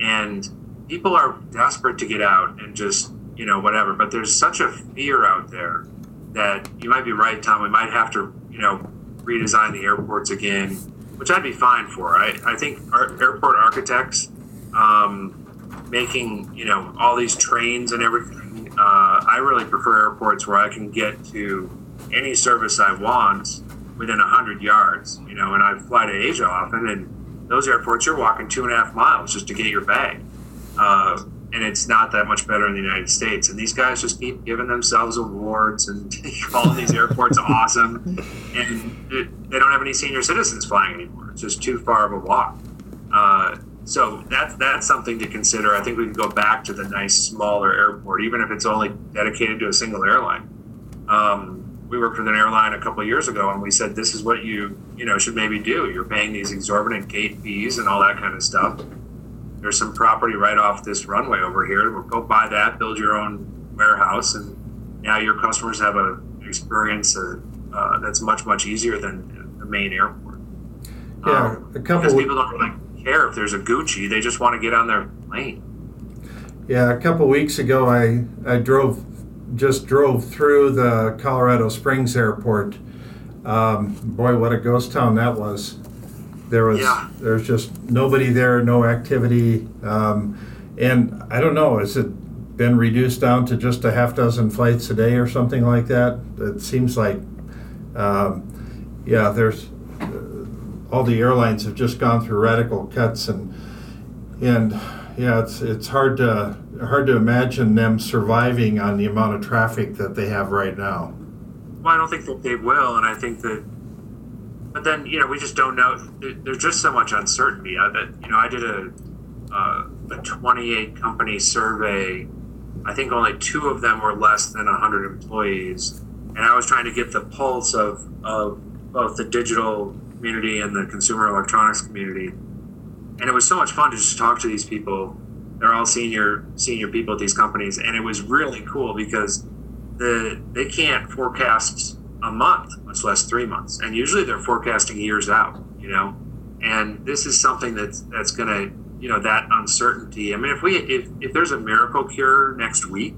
And people are desperate to get out and just, you know, whatever. But there's such a fear out there that you might be right, Tom. We might have to you know, redesign the airports again, which I'd be fine for. I, I think our airport architects um, making, you know, all these trains and everything, uh, I really prefer airports where I can get to any service I want within 100 yards, you know, and I fly to Asia often, and those airports, you're walking two and a half miles just to get your bag. Uh, and it's not that much better in the United States. And these guys just keep giving themselves awards and [LAUGHS] calling these airports [LAUGHS] awesome, and it, they don't have any senior citizens flying anymore. It's just too far of a walk. Uh, so that's that's something to consider. I think we can go back to the nice smaller airport, even if it's only dedicated to a single airline. Um, we worked with an airline a couple of years ago, and we said this is what you you know should maybe do. You're paying these exorbitant gate fees and all that kind of stuff there's some property right off this runway over here. We'll go buy that, build your own warehouse, and now your customers have a experience uh, uh, that's much much easier than the main airport. Yeah, um, a couple because people don't really care if there's a Gucci; they just want to get on their plane. Yeah, a couple weeks ago, I I drove just drove through the Colorado Springs airport Um, boy, what a ghost town that was. There was Yeah. there's just nobody there, no activity, um, and I don't know. Has it been reduced down to just a half dozen flights a day or something like that? It seems like, um, yeah, there's uh, all the airlines have just gone through radical cuts and and yeah, it's it's hard to hard to imagine them surviving on the amount of traffic that they have right now. Well, I don't think that they will, and I think that. But then you know we just don't know. There's just so much uncertainty of it. You know, I did a uh, a 28 company survey. I think only two of them were less than 100 employees, and I was trying to get the pulse of of both the digital community and the consumer electronics community. And it was so much fun to just talk to these people. They're all senior senior people at these companies, and it was really cool because the they can't forecast a month, much less three months, and usually they're forecasting years out. You know, and this is something that's that's going to you know that uncertainty. I mean, if we if if there's a miracle cure next week,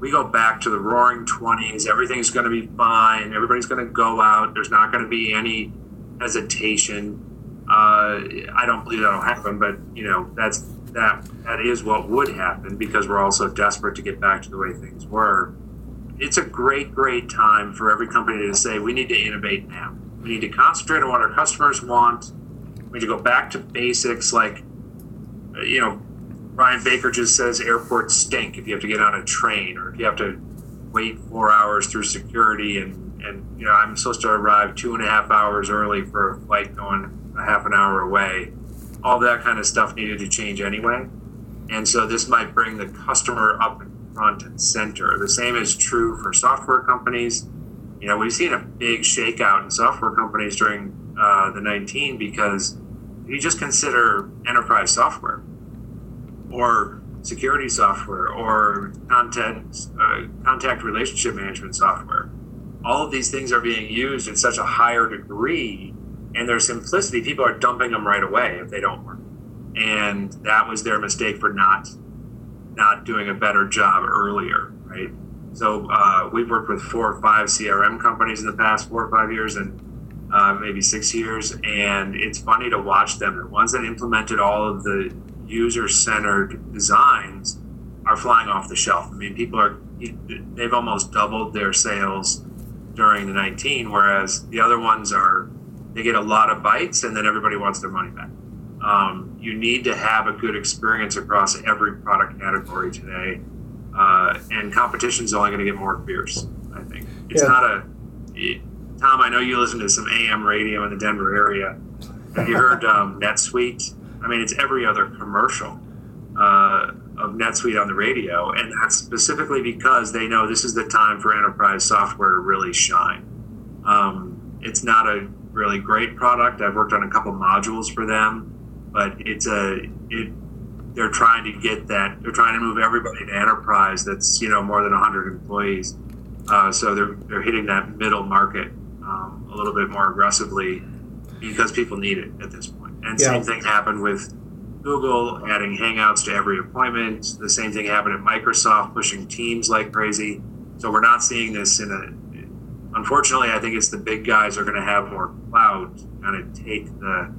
we go back to the Roaring Twenties. Everything's going to be fine. Everybody's going to go out. There's not going to be any hesitation. Uh, I don't believe that'll happen, but you know that's that that is what would happen because we're all so desperate to get back to the way things were. It's a great, great time for every company to say we need to innovate now. We need to concentrate on what our customers want. We need to go back to basics, like uh, you know, Ryan Baker just says airports stink if you have to get on a train or if you have to wait four hours through security and and you know I'm supposed to arrive two and a half hours early for a flight going a half an hour away. All that kind of stuff needed to change anyway. And so this might bring the customer up in front and center. The same is true for software companies. You know, we've seen a big shakeout in software companies during uh, the 19 because you just consider enterprise software or security software or content uh, contact relationship management software. All of these things are being used in such a higher degree, and their simplicity. People are dumping them right away if they don't work, and that was their mistake for not not doing a better job earlier, right? So uh, we've worked with four or five CRM companies in the past four or five years, and uh, maybe six years, and it's funny to watch them. The ones that implemented all of the user-centered designs are flying off the shelf. I mean, people are they've almost doubled their sales during the 19, whereas the other ones are they get a lot of bites and then everybody wants their money back. Um, you need to have a good experience across every product category today, uh, and competition is only going to get more fierce. I think it's Yeah. not a it- Tom. I know you listen to some AM radio in the Denver area. Have you heard um, NetSuite? I mean, it's every other commercial uh, of NetSuite on the radio, and that's specifically because they know this is the time for enterprise software to really shine. Um, it's not a really great product. I've worked on a couple modules for them, but it's a it. They're trying to get that. They're trying to move everybody to enterprise. That's you know more than 100 employees. Uh, so they're they're hitting that middle market um, a little bit more aggressively because people need it at this point. And Yeah. same thing happened with Google adding Hangouts to every appointment. The same thing happened at Microsoft pushing Teams like crazy. So we're not seeing this in a. Unfortunately, I think it's the big guys are going to have more clout to kind of take the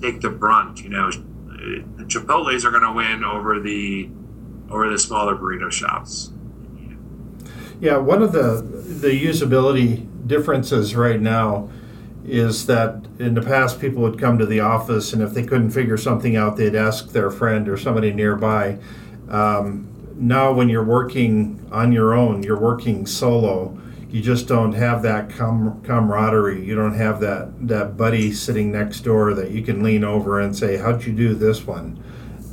take the brunt. You know, the Chipotle's are going to win over the over the smaller burrito shops. Yeah, one of the the usability differences right now is that in the past people would come to the office and if they couldn't figure something out, they'd ask their friend or somebody nearby. Um, now, when you're working on your own, you're working solo. You just don't have that com- camaraderie. You don't have that that buddy sitting next door that you can lean over and say, "How'd you do this one?"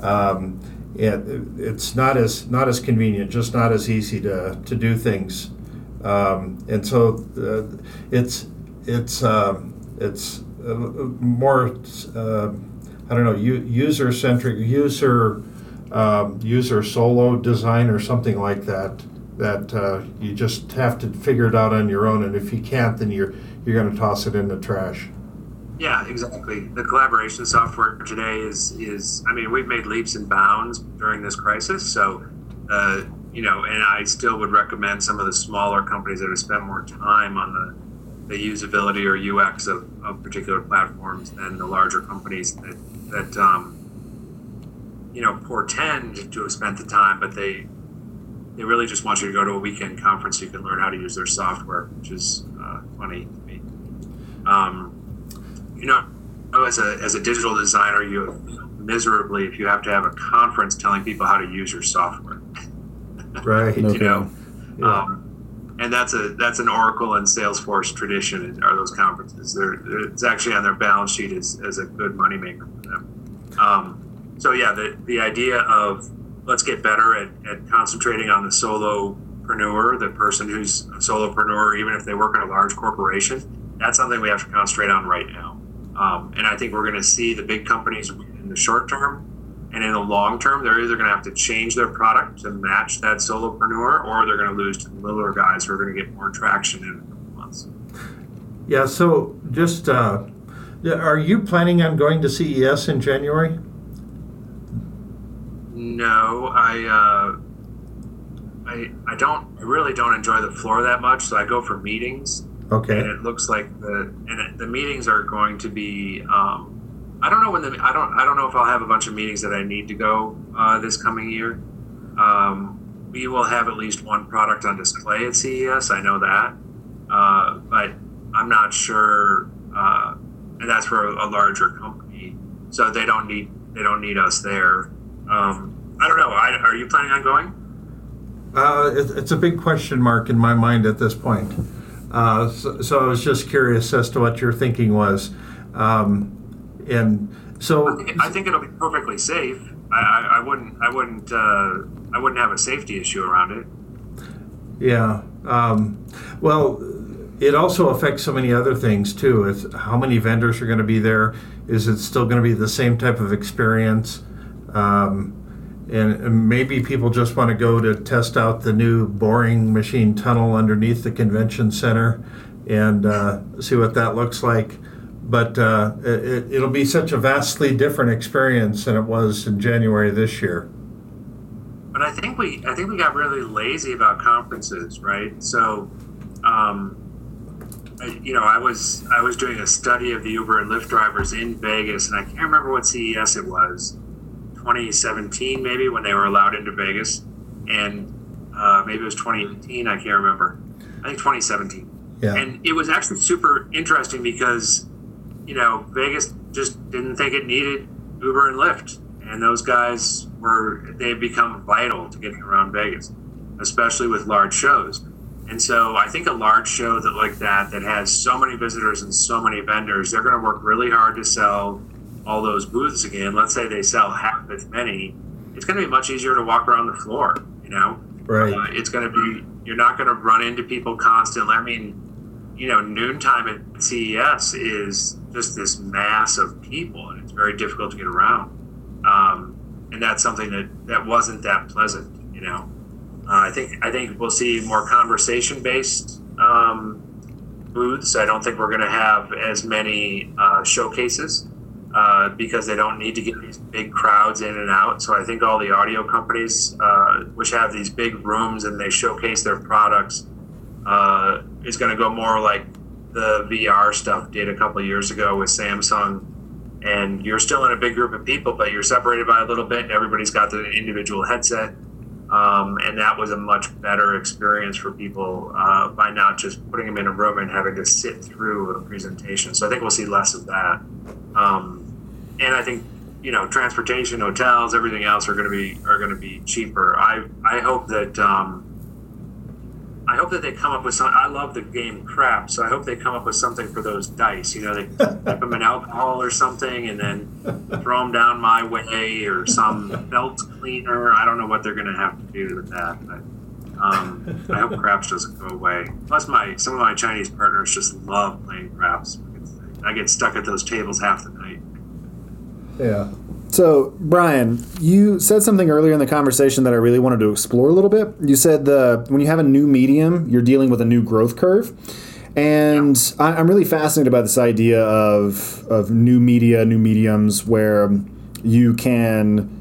Um, it, it's not as not as convenient, just not as easy to, to do things, um, and so uh, it's it's um it's uh, more uh, I don't know user centric user um, user solo design or something like that that uh, you just have to figure it out on your own, and if you can't, then you're you're going to toss it in the trash. Yeah, exactly. The collaboration software today is is I mean we've made leaps and bounds during this crisis. So, uh, you know, and I still would recommend some of the smaller companies that have spent more time on the the usability or UX of, of particular platforms than the larger companies that that um, you know portend to have spent the time, but they they really just want you to go to a weekend conference so you can learn how to use their software, which is uh, funny to me. Um, you know, as a as a digital designer, you miserably if you have to have a conference telling people how to use your software. Right. [LAUGHS] you know. Yeah. Um, and that's a that's an Oracle and Salesforce tradition. Are those conferences? They're, it's actually on their balance sheet as, as a good moneymaker for them. Um, so yeah, the the idea of let's get better at, at concentrating on the solopreneur, the person who's a solopreneur, even if they work in a large corporation. That's something we have to concentrate on right now. Um, and I think we're going to see the big companies in the short term and in the long term, they're either going to have to change their product to match that solopreneur, or they're going to lose to the littler guys who are going to get more traction in a couple months. Yeah. So, just uh, are you planning on going to CES in January? No, I. Uh, I, I don't I really don't enjoy the floor that much, so I go for meetings. Okay. And it looks like the and it, the meetings are going to be um, I don't know when the I don't I don't know if I'll have a bunch of meetings that I need to go uh, this coming year. Um, we will have at least one product on display at CES. I know that, uh, but I'm not sure, uh, and that's for a, a, larger company, so they don't need they don't need us there. Um, I don't know. I, are you planning on going? Uh, it, it's a big question mark in my mind at this point. Uh, so, so, I was just curious as to what your thinking was. Um, and so I think, I think, it'll be perfectly safe. I, I, I wouldn't I wouldn't uh, I wouldn't have a safety issue around it. Yeah. Um, well, it also affects so many other things too. It's how many vendors are going to be there? Is it still going to be the same type of experience? Um, and, maybe people just want to go to test out the new boring machine tunnel underneath the convention center and uh, see what that looks like but uh, it, it'll be such a vastly different experience than it was in January this year. But I think we I think we got really lazy about conferences, right? So, um, you know, I was I was doing a study of the Uber and Lyft drivers in Vegas, and I can't remember what CES it was, 2017 maybe when they were allowed into Vegas, and uh, maybe it was 2018. I can't remember. I think 2017. Yeah. And it was actually super interesting because you know, Vegas just didn't think it needed Uber and Lyft. And those guys were, they have become vital to getting around Vegas, especially with large shows. And so I think a large show that like that, that has so many visitors and so many vendors, they're going to work really hard to sell all those booths again. Let's say they sell half as many. It's going to be much easier to walk around the floor, you know? Right. Uh, it's going to be, you're not going to run into people constantly. I mean, you know, noontime at CES is just this mass of people, and it's very difficult to get around. Um, and that's something that that wasn't that pleasant, you know. Uh, I think I think we'll see more conversation based um, booths. I don't think we're going to have as many uh, showcases uh, because they don't need to get these big crowds in and out. So I think all the audio companies, uh, which have these big rooms and they showcase their products, uh, is going to go more like the VR stuff did a couple years ago with Samsung. And you're still in a big group of people, but you're separated by a little bit. Everybody's got the individual headset. Um, and that was a much better experience for people uh, by not just putting them in a room and having to sit through a presentation. So I think we'll see less of that. Um, and I think you know transportation, hotels, everything else are going to be are going to be cheaper. I I hope that um, I hope that they come up with some. I love the game crap, so I hope they come up with something for those dice. You know, they dip them in alcohol or something, and then throw them down my way, or some belt cleaner. I don't know what they're going to have to do with that, but um, I hope craps doesn't go away. Plus, my some of my Chinese partners just love playing craps. I get stuck at those tables half the night. Yeah. So, Brian, you said something earlier in the conversation that I really wanted to explore a little bit. You said the when you have a new medium, you're dealing with a new growth curve. And yeah. I, am really fascinated by this idea of, of new media, new mediums where you can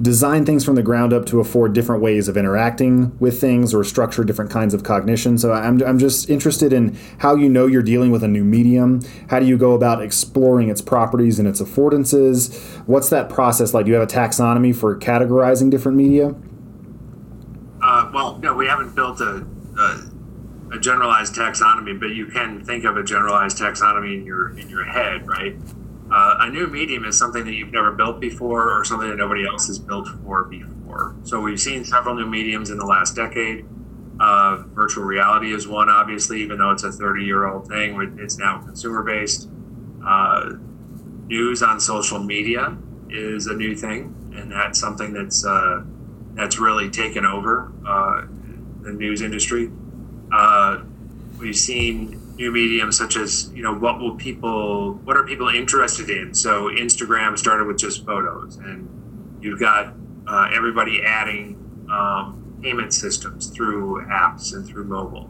design things from the ground up to afford different ways of interacting with things or structure different kinds of cognition. So I'm, I'm just interested in how you know you're dealing with a new medium. How do you go about exploring its properties and its affordances? What's that process like? Do you have a taxonomy for categorizing different media? Uh, well, no, we haven't built a, a, a generalized taxonomy, but you can think of a generalized taxonomy in your in your head, right? Uh, a new medium is something that you've never built before or something that nobody else has built for before. So we've seen several new mediums in the last decade. Uh, virtual reality is one, obviously, even though it's a 30 year old thing, it's now consumer based. Uh, news on social media is a new thing, and that's something that's uh, that's really taken over uh, the news industry. Uh, we've seen new mediums such as you know what will people what are people interested in? So instagram started with just photos and you've got uh, everybody adding um, payment systems through apps and through mobile.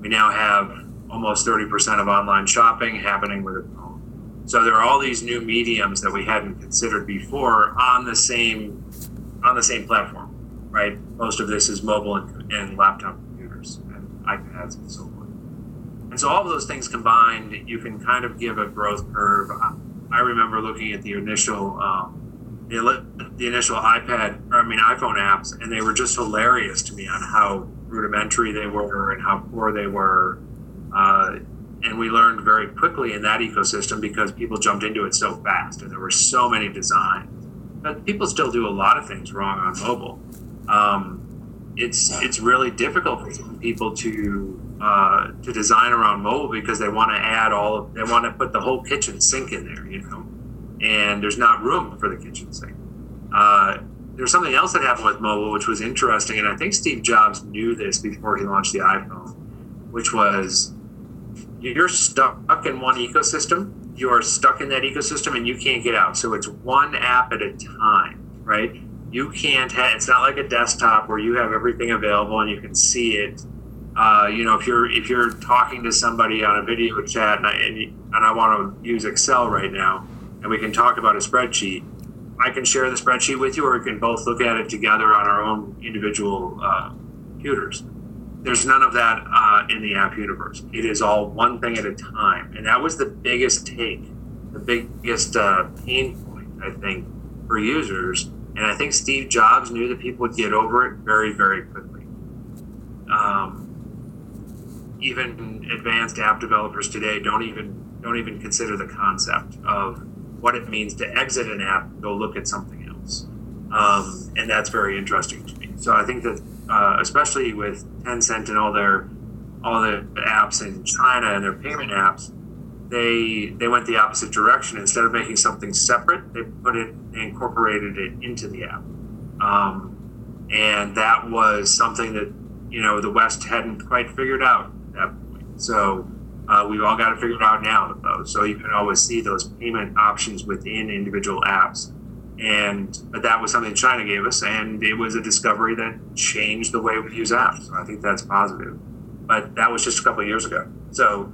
We now have almost 30% of online shopping happening with a phone. So there are all these new mediums that we hadn't considered before on the same on the same platform right? Most of this is mobile and, and laptop computers and ipads and so forth and so all of those things combined, you can kind of give a growth curve. I remember looking at the initial um, the, the initial iPad, I mean iPhone apps, and they were just hilarious to me on how rudimentary they were and how poor they were. Uh, and we learned very quickly in that ecosystem because people jumped into it so fast, and there were so many designs. But people still do a lot of things wrong on mobile. Um, it's it's really difficult for people to uh, to design around mobile because they want to add all of, they want to put the whole kitchen sink in there, you know, and there's not room for the kitchen sink. Uh, there's something else that happened with mobile, which was interesting, and I think Steve Jobs knew this before he launched the iPhone, which was you're stuck in one ecosystem. You are stuck in that ecosystem, and you can't get out. So it's one app at a time, right? You can't have. It's not like a desktop where you have everything available and you can see it uh, you know, if you're if you're talking to somebody on a video chat and I, and, and I want to use Excel right now, and we can talk about a spreadsheet, I can share the spreadsheet with you, or we can both look at it together on our own individual uh, computers. There's none of that uh, in the app universe. It is all one thing at a time, and that was the biggest take, the biggest uh, pain point I think for users. And I think Steve Jobs knew that people would get over it very, very quickly. Um, even advanced app developers today don't even don't even consider the concept of what it means to exit an app, go look at something else, um, and that's very interesting to me. So I think that uh, especially with Tencent and all their all the apps in China and their payment apps, they they went the opposite direction. Instead of making something separate, they put it, they incorporated it into the app, um, and that was something that you know the West hadn't quite figured out that point. So uh, we've all got to figure it out now, though. So you can always see those payment options within individual apps. And but that was something China gave us, and it was a discovery that changed the way we use apps. So I think that's positive. But that was just a couple years ago. So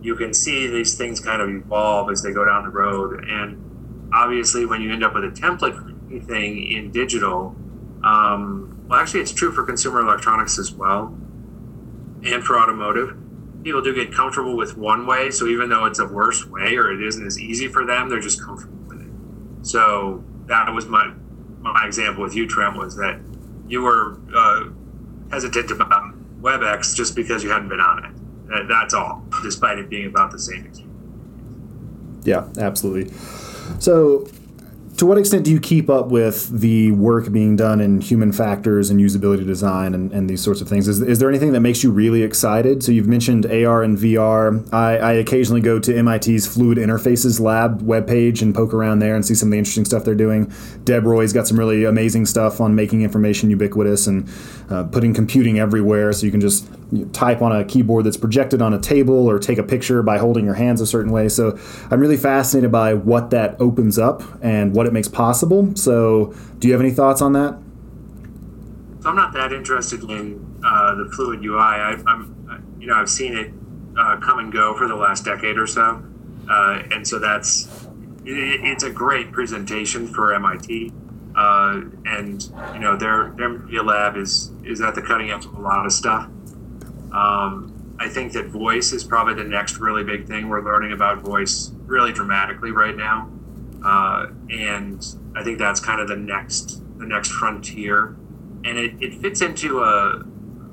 you can see these things kind of evolve as they go down the road. And obviously, when you end up with a template thing in digital, um, well, actually, it's true for consumer electronics as well and for automotive. People do get comfortable with one way, so even though it's a worse way or it isn't as easy for them, they're just comfortable with it. So that was my my example with you, Trent, was that you were uh, hesitant about WebEx just because you hadn't been on it. That's all, despite it being about the same. Yeah, absolutely. So to what extent do you keep up with the work being done in human factors and usability design and, and these sorts of things? Is, is there anything that makes you really excited? So you've mentioned AR and VR. I, I occasionally go to MIT's Fluid Interfaces Lab webpage and poke around there and see some of the interesting stuff they're doing. Deb Roy's got some really amazing stuff on making information ubiquitous and uh, putting computing everywhere so you can just you know, type on a keyboard that's projected on a table or take a picture by holding your hands a certain way. So I'm really fascinated by what that opens up and what it makes possible. So do you have any thoughts on that? So I'm not that interested in uh, the fluid UI. I, am you know, I've seen it uh, come and go for the last decade or so, uh, and so that's it, it's a great presentation for MIT. uh, and you know their their media lab is is at the cutting edge of a lot of stuff. Um, I think that voice is probably the next really big thing. We're learning about voice really dramatically right now, uh, and I think that's kind of the next the next frontier, and it, it fits into a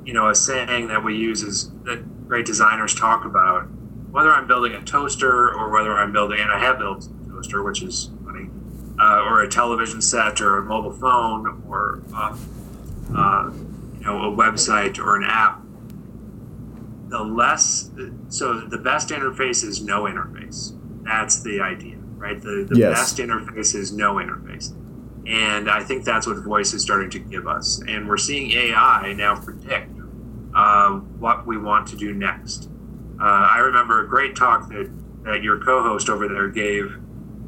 you know a saying that we use is that great designers talk about. Whether I'm building a toaster or whether I'm building, and I have built a toaster, which is funny, uh, or a television set or a mobile phone or uh, uh, you know a website or an app the less so the best interface is no interface. That's the idea right? The, the yes. best interface is no interface. And i think that's what voice is starting to give us. And we're seeing ai now predict uh, what we want to do next. Uh, i remember a great talk that, that your co-host over there gave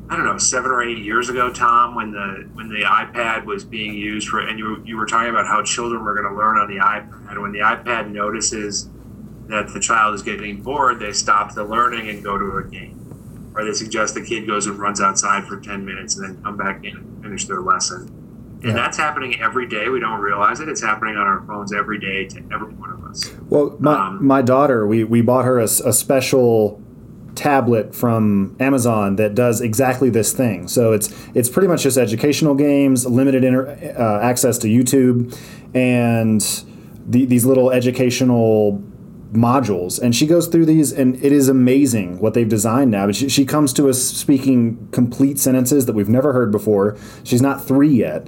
I don't know, seven or eight years ago, Tom, when the when the iPad was being used for, and you you were talking about how children were going to learn on the iPad. When the iPad notices that the child is getting bored, they stop the learning and go to a game. Or they suggest the kid goes and runs outside for 10 minutes and then come back in and finish their lesson. And yeah. that's happening every day. We don't realize it. It's happening on our phones every day to every one of us. Well, my, um, my daughter, we, we bought her a, a special tablet from Amazon that does exactly this thing. So it's it's pretty much just educational games, limited inter, uh, access to YouTube, and the, these little educational modules and she goes through these and it is amazing what they've designed now. But she, she comes to us speaking complete sentences that we've never heard before. She's not three yet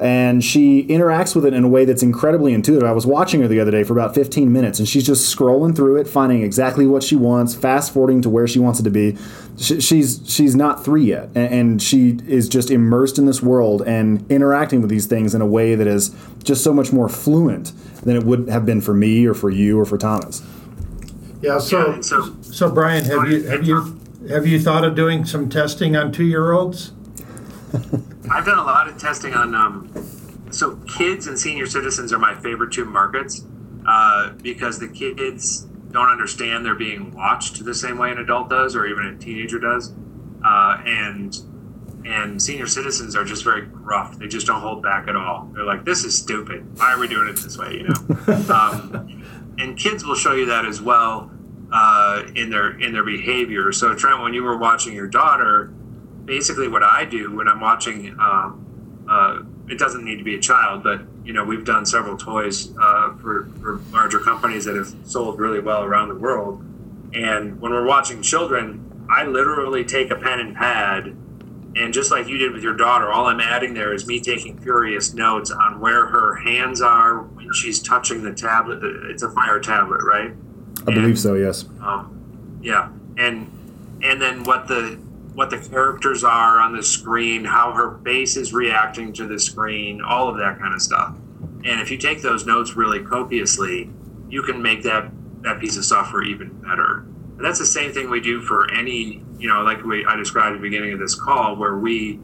and she interacts with it in a way that's incredibly intuitive. I was watching her the other day for about 15 minutes, and she's just scrolling through it, finding exactly what she wants, fast forwarding to where she wants it to be. She, she's she's not three yet, and, and she is just immersed in this world and interacting with these things in a way that is just so much more fluent than it would have been for me or for you or for Thomas. Yeah. So, yeah, so, so Brian, have you have you have you thought of doing some testing on two year olds? [LAUGHS] I've done a lot of testing on. Um, so kids and senior citizens are my favorite two markets uh, because the kids don't understand they're being watched the same way an adult does or even a teenager does, uh, and and senior citizens are just very gruff. They just don't hold back at all. They're like, "This is stupid. Why are we doing it this way?" You know. [LAUGHS] um, and kids will show you that as well uh, in their in their behavior. So Trent, when you were watching your daughter, basically what I do when I'm watching. Um, uh, it doesn't need to be a child, but you know we've done several toys uh, for, for larger companies that have sold really well around the world. And when we're watching children, I literally take a pen and pad and just like you did with your daughter, all I'm adding there is me taking curious notes on where her hands are when she's touching the tablet. It's a Fire tablet, right? I and, believe so. Yes. Um, yeah, and and then what the what the characters are on the screen, how her face is reacting to the screen, all of that kind of stuff. And if you take those notes really copiously, you can make that that piece of software even better. And that's the same thing we do for any, you know, like we I described at the beginning of this call, where we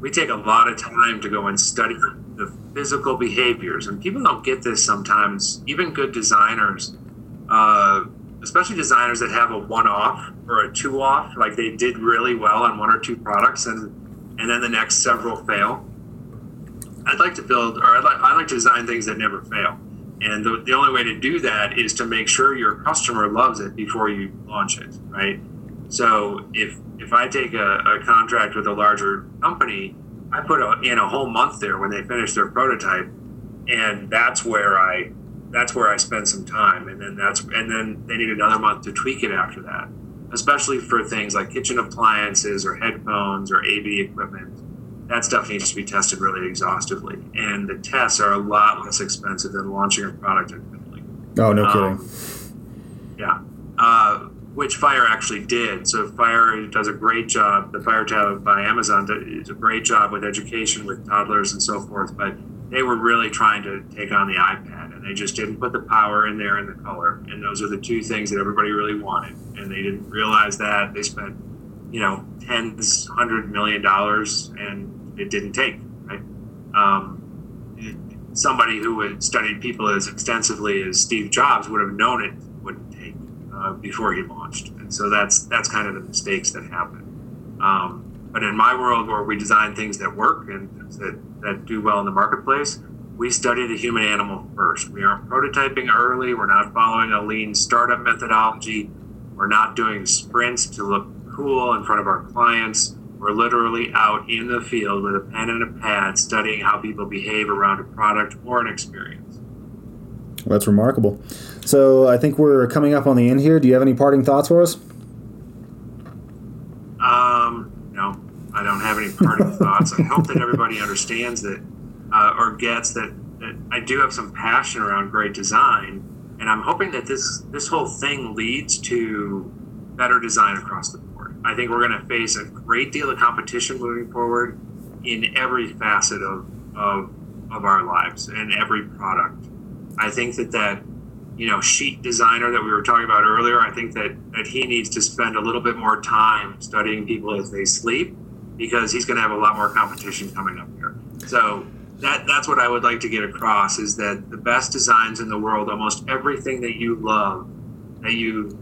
we take a lot of time to go and study the physical behaviors, and people don't get this sometimes. Even good designers, uh, especially designers that have a one-off or a two-off, like they did really well on one or two products, and and then the next several fail. I'd like to build, or I'd like, I like to design things that never fail. And the, the only way to do that is to make sure your customer loves it before you launch it, right? So if if I take a, a contract with a larger company, I put a, in a whole month there when they finish their prototype, and that's where I that's where I spend some time, and then that's and then they need another month to tweak it after that, especially for things like kitchen appliances or headphones or AV equipment that stuff needs to be tested really exhaustively. And the tests are a lot less expensive than launching a product independently. Oh, no um, kidding. Yeah. Uh, which Fire actually did. So Fire does a great job. The Fire tab by Amazon does a great job with education with toddlers and so forth. But they were really trying to take on the iPad, and they just didn't put the power in there and the color. And those are the two things that everybody really wanted. And they didn't realize that. They spent, you know, tens, hundred million dollars, and it didn't take. Right? Um, somebody who had studied people as extensively as Steve Jobs would have known it wouldn't take uh, before he launched, and so that's that's kind of the mistakes that happen. Um, but in my world, where we design things that work and that that do well in the marketplace, we study the human animal first. We aren't prototyping early. We're not following a lean startup methodology. We're not doing sprints to look cool in front of our clients. We're literally out in the field with a pen and a pad studying how people behave around a product or an experience. That's remarkable. So I think we're coming up on the end here. Do you have any parting thoughts for us? Um, no, Don't parting [LAUGHS] thoughts. I hope that everybody understands that uh, or gets that, that I do have some passion around great design, and I'm hoping that this this whole thing leads to better design across the board. I think we're going to face a great deal of competition moving forward in every facet of of, of our lives and every product. I think that that you know sheet designer that we were talking about earlier i think that that he needs to spend a little bit more time studying people as they sleep because he's going to have a lot more competition coming up here so that that's what i would like to get across is that the best designs in the world almost everything that you love that you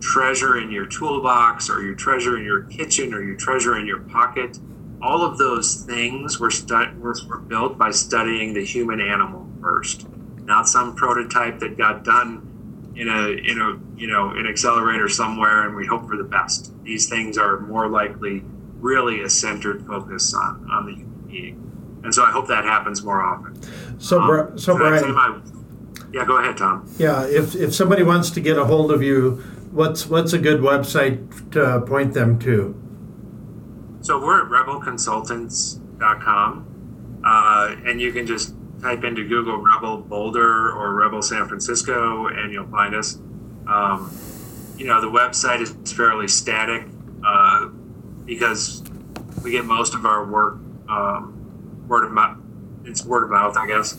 treasure in your toolbox or you treasure in your kitchen or you treasure in your pocket all of those things were, stu- were, were built by studying the human animal first not some prototype that got done in a in a you know an accelerator somewhere and we hope for the best. These things are more likely really a centered focus on on the human being, and so I hope that happens more often. So, um, so Brian, my, yeah, go ahead, Tom. Yeah, if if somebody wants to get a hold of you, what's what's a good website to point them to? So we're at rebelconsultants.com, uh, and you can just type into Google Rebel Boulder or Rebel San Francisco, and you'll find us. Um, you know, the website is fairly static uh, because we get most of our work um, word of mouth. It's word of mouth, I guess.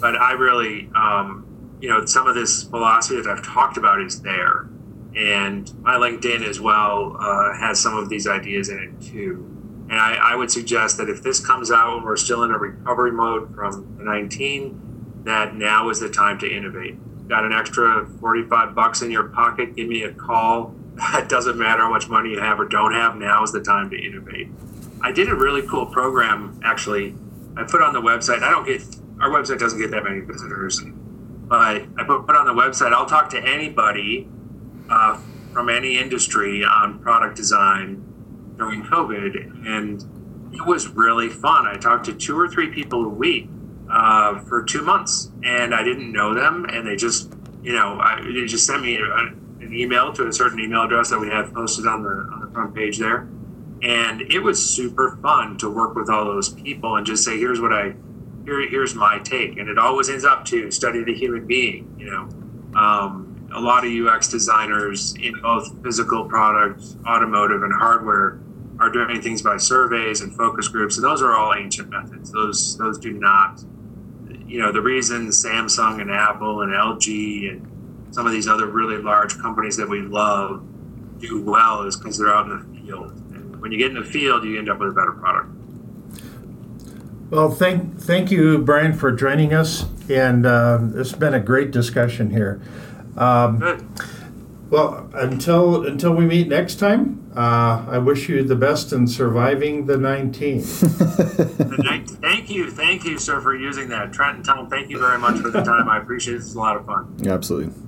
But I really, um, you know, some of this philosophy that I've talked about is there, and my LinkedIn as well uh, has some of these ideas in it too. And I, I, would suggest that if this comes out when we're still in a recovery mode from the 19, that now is the time to innovate. Got an extra 45 bucks in your pocket? Give me a call. It [LAUGHS] doesn't matter how much money you have or don't have. Now is the time to innovate. I did a really cool program actually. I put on the website. I don't get our website doesn't get that many visitors, but I put, put on the website. I'll talk to anybody uh, from any industry on product design during COVID, and it was really fun. I talked to two or three people a week uh, for two months, and I didn't know them, and they just, you know, I, they just sent me a, an email to a certain email address that we have posted on the on the front page there, and it was super fun to work with all those people and just say, here's what I, here, here's my take, and it always ends up to study the human being, you know. Um, a lot of UX designers in both physical products, automotive, and hardware are doing things by surveys and focus groups, and those are all ancient methods. Those those do not, you know, the reason Samsung and Apple and LG and some of these other really large companies that we love do well is because they're out in the field. And when you get in the field, you end up with a better product. Well, thank thank you, Brian, for joining us, and uh, it's been a great discussion here. Um, Good. Well, until until we meet next time, uh, I wish you the best in surviving the 19. [LAUGHS] thank you, thank you, sir, for using that. Trent and Tom, thank you very much for the time. I appreciate it. It's a lot of fun. Absolutely.